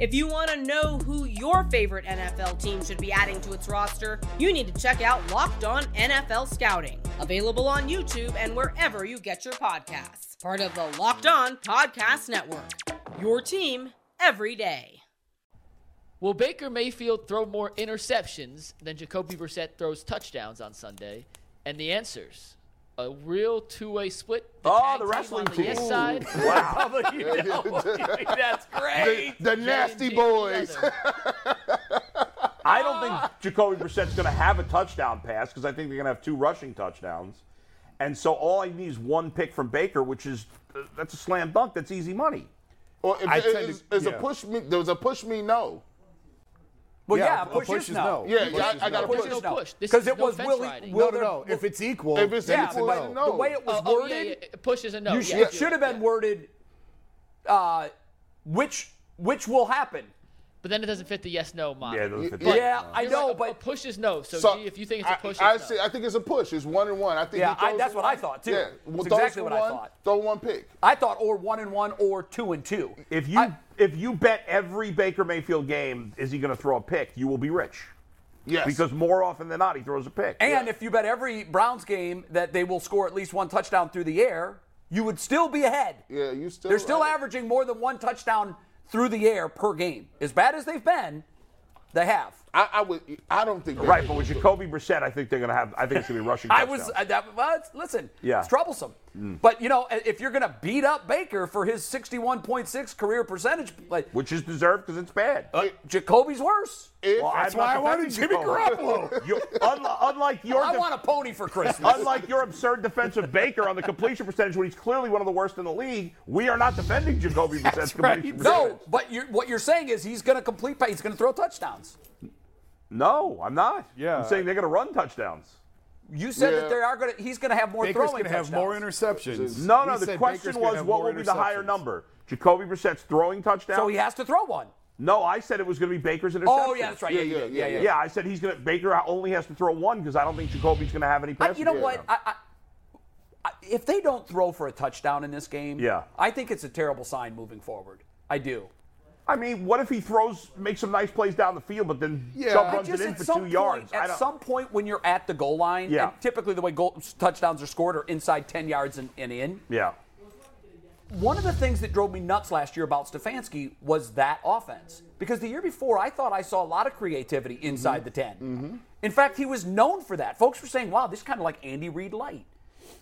S7: If you want to know who your favorite NFL team should be adding to its roster, you need to check out Locked On NFL Scouting, available on YouTube and wherever you get your podcasts. Part of the Locked On Podcast Network. Your team every day.
S5: Will Baker Mayfield throw more interceptions than Jacoby Brissett throws touchdowns on Sunday? And the answers: a real two-way split. The
S2: Oh,
S5: tag
S2: the
S5: team
S2: wrestling
S5: on the yes
S2: team.
S5: side.
S2: Wow.
S1: That's great.
S3: The, the nasty boys.
S2: I don't think Jacoby Brissett's going to have a touchdown pass because I think they're going to have two rushing touchdowns. And so all I need is one pick from Baker, which is uh, that's a slam dunk. That's easy money.
S3: Or if
S4: I tend
S3: is,
S4: to-
S3: is a push me. There was a push me no.
S1: Well,
S4: Yeah,
S1: yeah,
S4: a
S1: push,
S4: push
S1: is
S4: is
S1: no.
S4: no.
S3: Yeah,
S4: Push
S3: I, I got
S4: no.
S3: to
S5: Push
S3: push
S5: is no
S3: no.
S5: push. This
S1: Because
S5: is
S1: it
S5: no
S1: was Willie- Will
S4: No, no, no. If it's equal,
S3: If it's
S1: Yeah,
S3: equal,
S1: but
S3: no.
S1: the way it was
S5: Oh, oh,
S1: worded,
S5: yeah, yeah. Push is a no.
S1: you
S5: yeah,
S1: should,
S5: I
S1: it should have been
S5: yeah.
S1: worded, uh, which which will happen.
S5: But then it doesn't fit the yes/no model.
S2: Yeah, those fit
S3: But-
S1: yeah, I know,
S5: right, a,
S1: but
S5: a push is no. So,
S3: So,
S5: G, if you think it's a push,
S3: I, I,
S5: it's
S3: see,
S5: no.
S3: I think it's a push. It's one and one. I think
S1: Yeah, I- that's
S3: for
S1: what I thought, too.
S3: Yeah,
S1: That's exactly
S3: for
S1: what I thought.
S3: Throw one pick.
S1: I thought or one and one or two and two.
S2: If you if you bet every Baker Mayfield game, is he going to throw a pick? You will be rich
S3: Yes.
S2: because more often than not, he throws a pick.
S1: And if you bet every Browns game that they will score at least one touchdown through the air, you would still be ahead.
S3: yeah, you still.
S1: They're still
S3: right.
S1: averaging more than one touchdown through the air per game. As bad as they've been, they have.
S3: I, I would. I don't think.
S2: right, but with Jacoby Brissett, I think they're going to have. I think it's going to be rushing.
S1: I was uh, that, well, it's- listen.
S2: Yeah.
S1: it's troublesome. But you know, if you're going to beat up Baker for his 61.6 career percentage, like
S2: which is deserved because it's bad.
S1: uh, Jacoby's worse.
S3: If-
S2: Well,
S4: That's
S2: I'm not
S4: why I wanted
S2: defending
S4: Jimmy
S2: Jacoby.
S4: Garoppolo.
S2: You- unli- unlike your
S1: I
S2: def-
S1: want a pony for Christmas.
S2: Unlike your absurd defense of Baker on the completion percentage, when he's clearly one of the worst in the league, we are not defending Jacoby Brissett's completion
S1: no,
S2: percentage.
S1: No, but you're, what you're saying is he's going to complete. He's going to throw touchdowns.
S2: No, I'm not.
S4: Yeah.
S2: I'm saying they're going to run touchdowns.
S1: You said
S3: Yeah.
S1: that they are going to. He's going to have more
S4: Baker's
S1: throwing
S4: going to have more interceptions.
S2: No, no.
S4: We
S2: the question
S4: Baker's
S2: was, what
S4: more
S2: will be the higher number? Jacoby Brissett's throwing touchdowns.
S1: So he has to throw one.
S2: No, I said it was going to be Baker's interceptions.
S1: Oh yeah, that's right. Yeah,
S3: Yeah,
S1: yeah,
S3: yeah,
S1: yeah. yeah,
S2: Yeah, I said he's going to. Baker only has to throw one because I don't think Jacoby's going to have any
S1: I,
S2: passing.
S1: you know
S2: game.
S1: what? I, I, I, if they don't throw for a touchdown in this game,
S2: Yeah.
S1: I think it's a terrible sign moving forward. I do.
S2: I mean, what if he throws, makes some nice plays down the field, but then
S4: Yeah.
S2: Chubb runs it in
S1: at
S2: for
S1: some
S2: two
S1: point,
S2: yards?
S1: At some point, when you're at the goal line,
S2: Yeah.
S1: and typically the way goal, touchdowns are scored are inside 10 yards and, and in.
S2: yeah.
S1: one of the things that drove me nuts last year about Stefanski was that offense. Because the year before, I thought I saw a lot of creativity inside mm-hmm. the 10. Mm-hmm. In fact, he was known for that. Folks were saying, wow, this is kind of like Andy Reid light.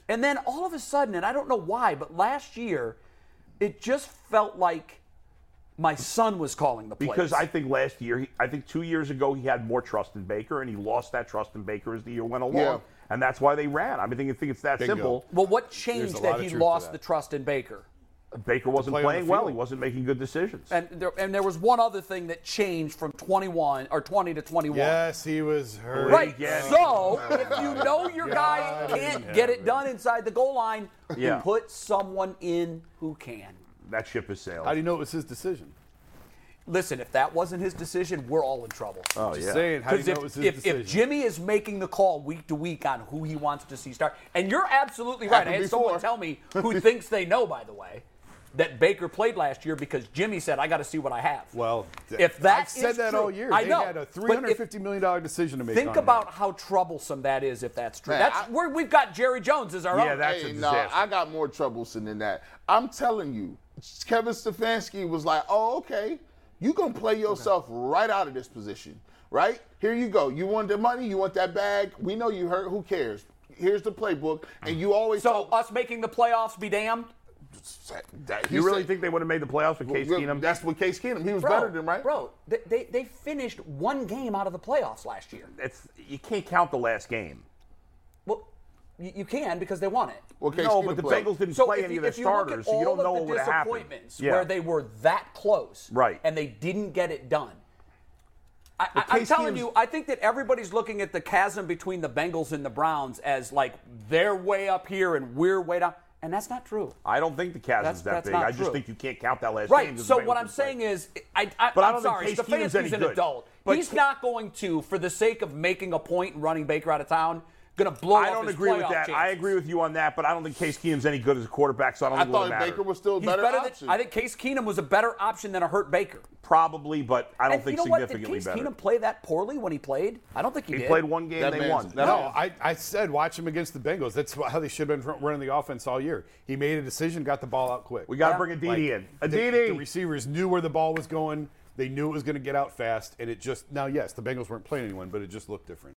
S1: And then all of a sudden, and I don't know why, but last year, it just felt like my son was calling the plays.
S2: Because I think last year, he, I think two years ago, he had more trust in Baker, and he lost that trust in Baker as the year went along.
S3: Yeah.
S2: And that's why they ran. I mean, I think, it's that
S4: Bingo.
S2: simple.
S1: well, what changed that he lost
S4: that.
S1: the trust in Baker?
S2: Baker wasn't
S4: play
S2: playing well. He wasn't making good decisions.
S1: And there, and there was one other thing that changed from 21 or 20 to 21.
S4: Yes, he was hurt.
S1: Right.
S2: Yeah.
S1: So if you know your guy can't get it done inside the goal line,
S2: Yeah.
S1: put someone in who can.
S2: That ship has sailed.
S4: How do you know it was his decision?
S1: Listen, if that wasn't his decision, we're all in trouble.
S2: oh,
S4: Just
S2: yeah.
S4: saying, how do you
S1: Because
S4: know
S1: if,
S4: it was his
S1: if,
S4: decision?
S1: if Jimmy is making the call week to week on who he wants to see start, and you're absolutely right. I
S3: Happened
S1: had someone tell me who thinks they know, by the way, that Baker played last year because Jimmy said, "I got to see what I have."
S4: well,
S1: if that
S4: I've said that
S1: true-
S4: all year.
S1: I
S4: they
S1: know,
S4: had a
S1: but
S4: three
S1: if-
S4: hundred fifty million dollar decision to make.
S1: Think
S4: on him.
S1: about how troublesome that is if that's true.
S3: Man,
S1: that's
S3: I-
S1: where we've got Jerry Jones as our
S2: Yeah,
S1: own.
S2: that's a
S3: Hey, no,
S2: disaster.
S3: I got more troublesome than that. I'm telling you, Kevin Stefanski was like, "Oh, okay, you gonna play yourself right out of this position, right? Here you go. You want the money? You want that bag? We know you hurt. Who cares? Here's the playbook, and you always
S1: so
S3: talk-
S1: us making the playoffs be damned.
S3: that-
S2: you really
S3: said-
S2: think they would have made the playoffs with Case
S3: Well,
S2: Keenum?
S3: That's what Case Keenum. He was
S1: Bro,
S3: better than right.
S1: Bro, they, they, they finished one game out of the playoffs last year.
S2: It's, you can't count the last game.
S1: Well, you, you can because they want it.
S3: Well, Case
S2: no, but the
S3: played.
S2: Bengals didn't
S1: So
S2: play
S1: if
S2: any
S1: you,
S2: of their
S1: if you look
S2: starters, so you don't know what
S1: the
S2: would have happened.
S1: disappointments
S2: Yeah.
S1: where they were that close,
S2: Right.
S1: and they didn't get it done. I, I, I'm telling
S2: Keenum's-
S1: you, I think that everybody's looking at the chasm between the Bengals and the Browns as like they're way up here and we're way down, and that's not true.
S2: I don't think the
S1: That's-
S2: chasm's that
S1: that's
S2: big. I just
S1: true.
S2: think you can't count that last game. Right.
S1: So what I'm
S2: didn't play.
S1: saying is, I, I,
S2: But I
S1: I'm
S2: don't
S1: sorry,
S2: Case Keenum's any
S1: Stefanski's an
S2: good.
S1: adult.
S2: But
S1: He's not going to, for the sake of making a point and running Baker out of town, going to blow
S2: I don't
S1: his
S2: agree with
S1: playoff
S2: that. I agree with you on that, but I don't think Case Keenum's any good as a quarterback, so I don't
S3: I
S2: think it would
S3: thought. Baker was still a better,
S1: better
S3: option.
S1: than I think Case Keenum was a better option than a hurt Baker.
S2: Probably, but I don't
S1: And
S2: think
S1: you know what? Did
S2: significantly
S1: Case
S2: better.
S1: Keenum play that poorly when he played? I don't think he,
S2: he
S1: did.
S2: played one game,
S3: That
S2: they won.
S3: that
S4: No,
S3: man-
S4: I, I said watch him against the Bengals. That's how they should have been running the offense all year. He made a decision, got the ball out quick.
S2: We got to
S1: Yeah.
S2: bring Aditi
S4: Like,
S2: in.
S4: the, the receivers knew where the ball was going. They knew it was going to get out fast, and it just now. Yes, the Bengals weren't playing anyone, but it just looked different.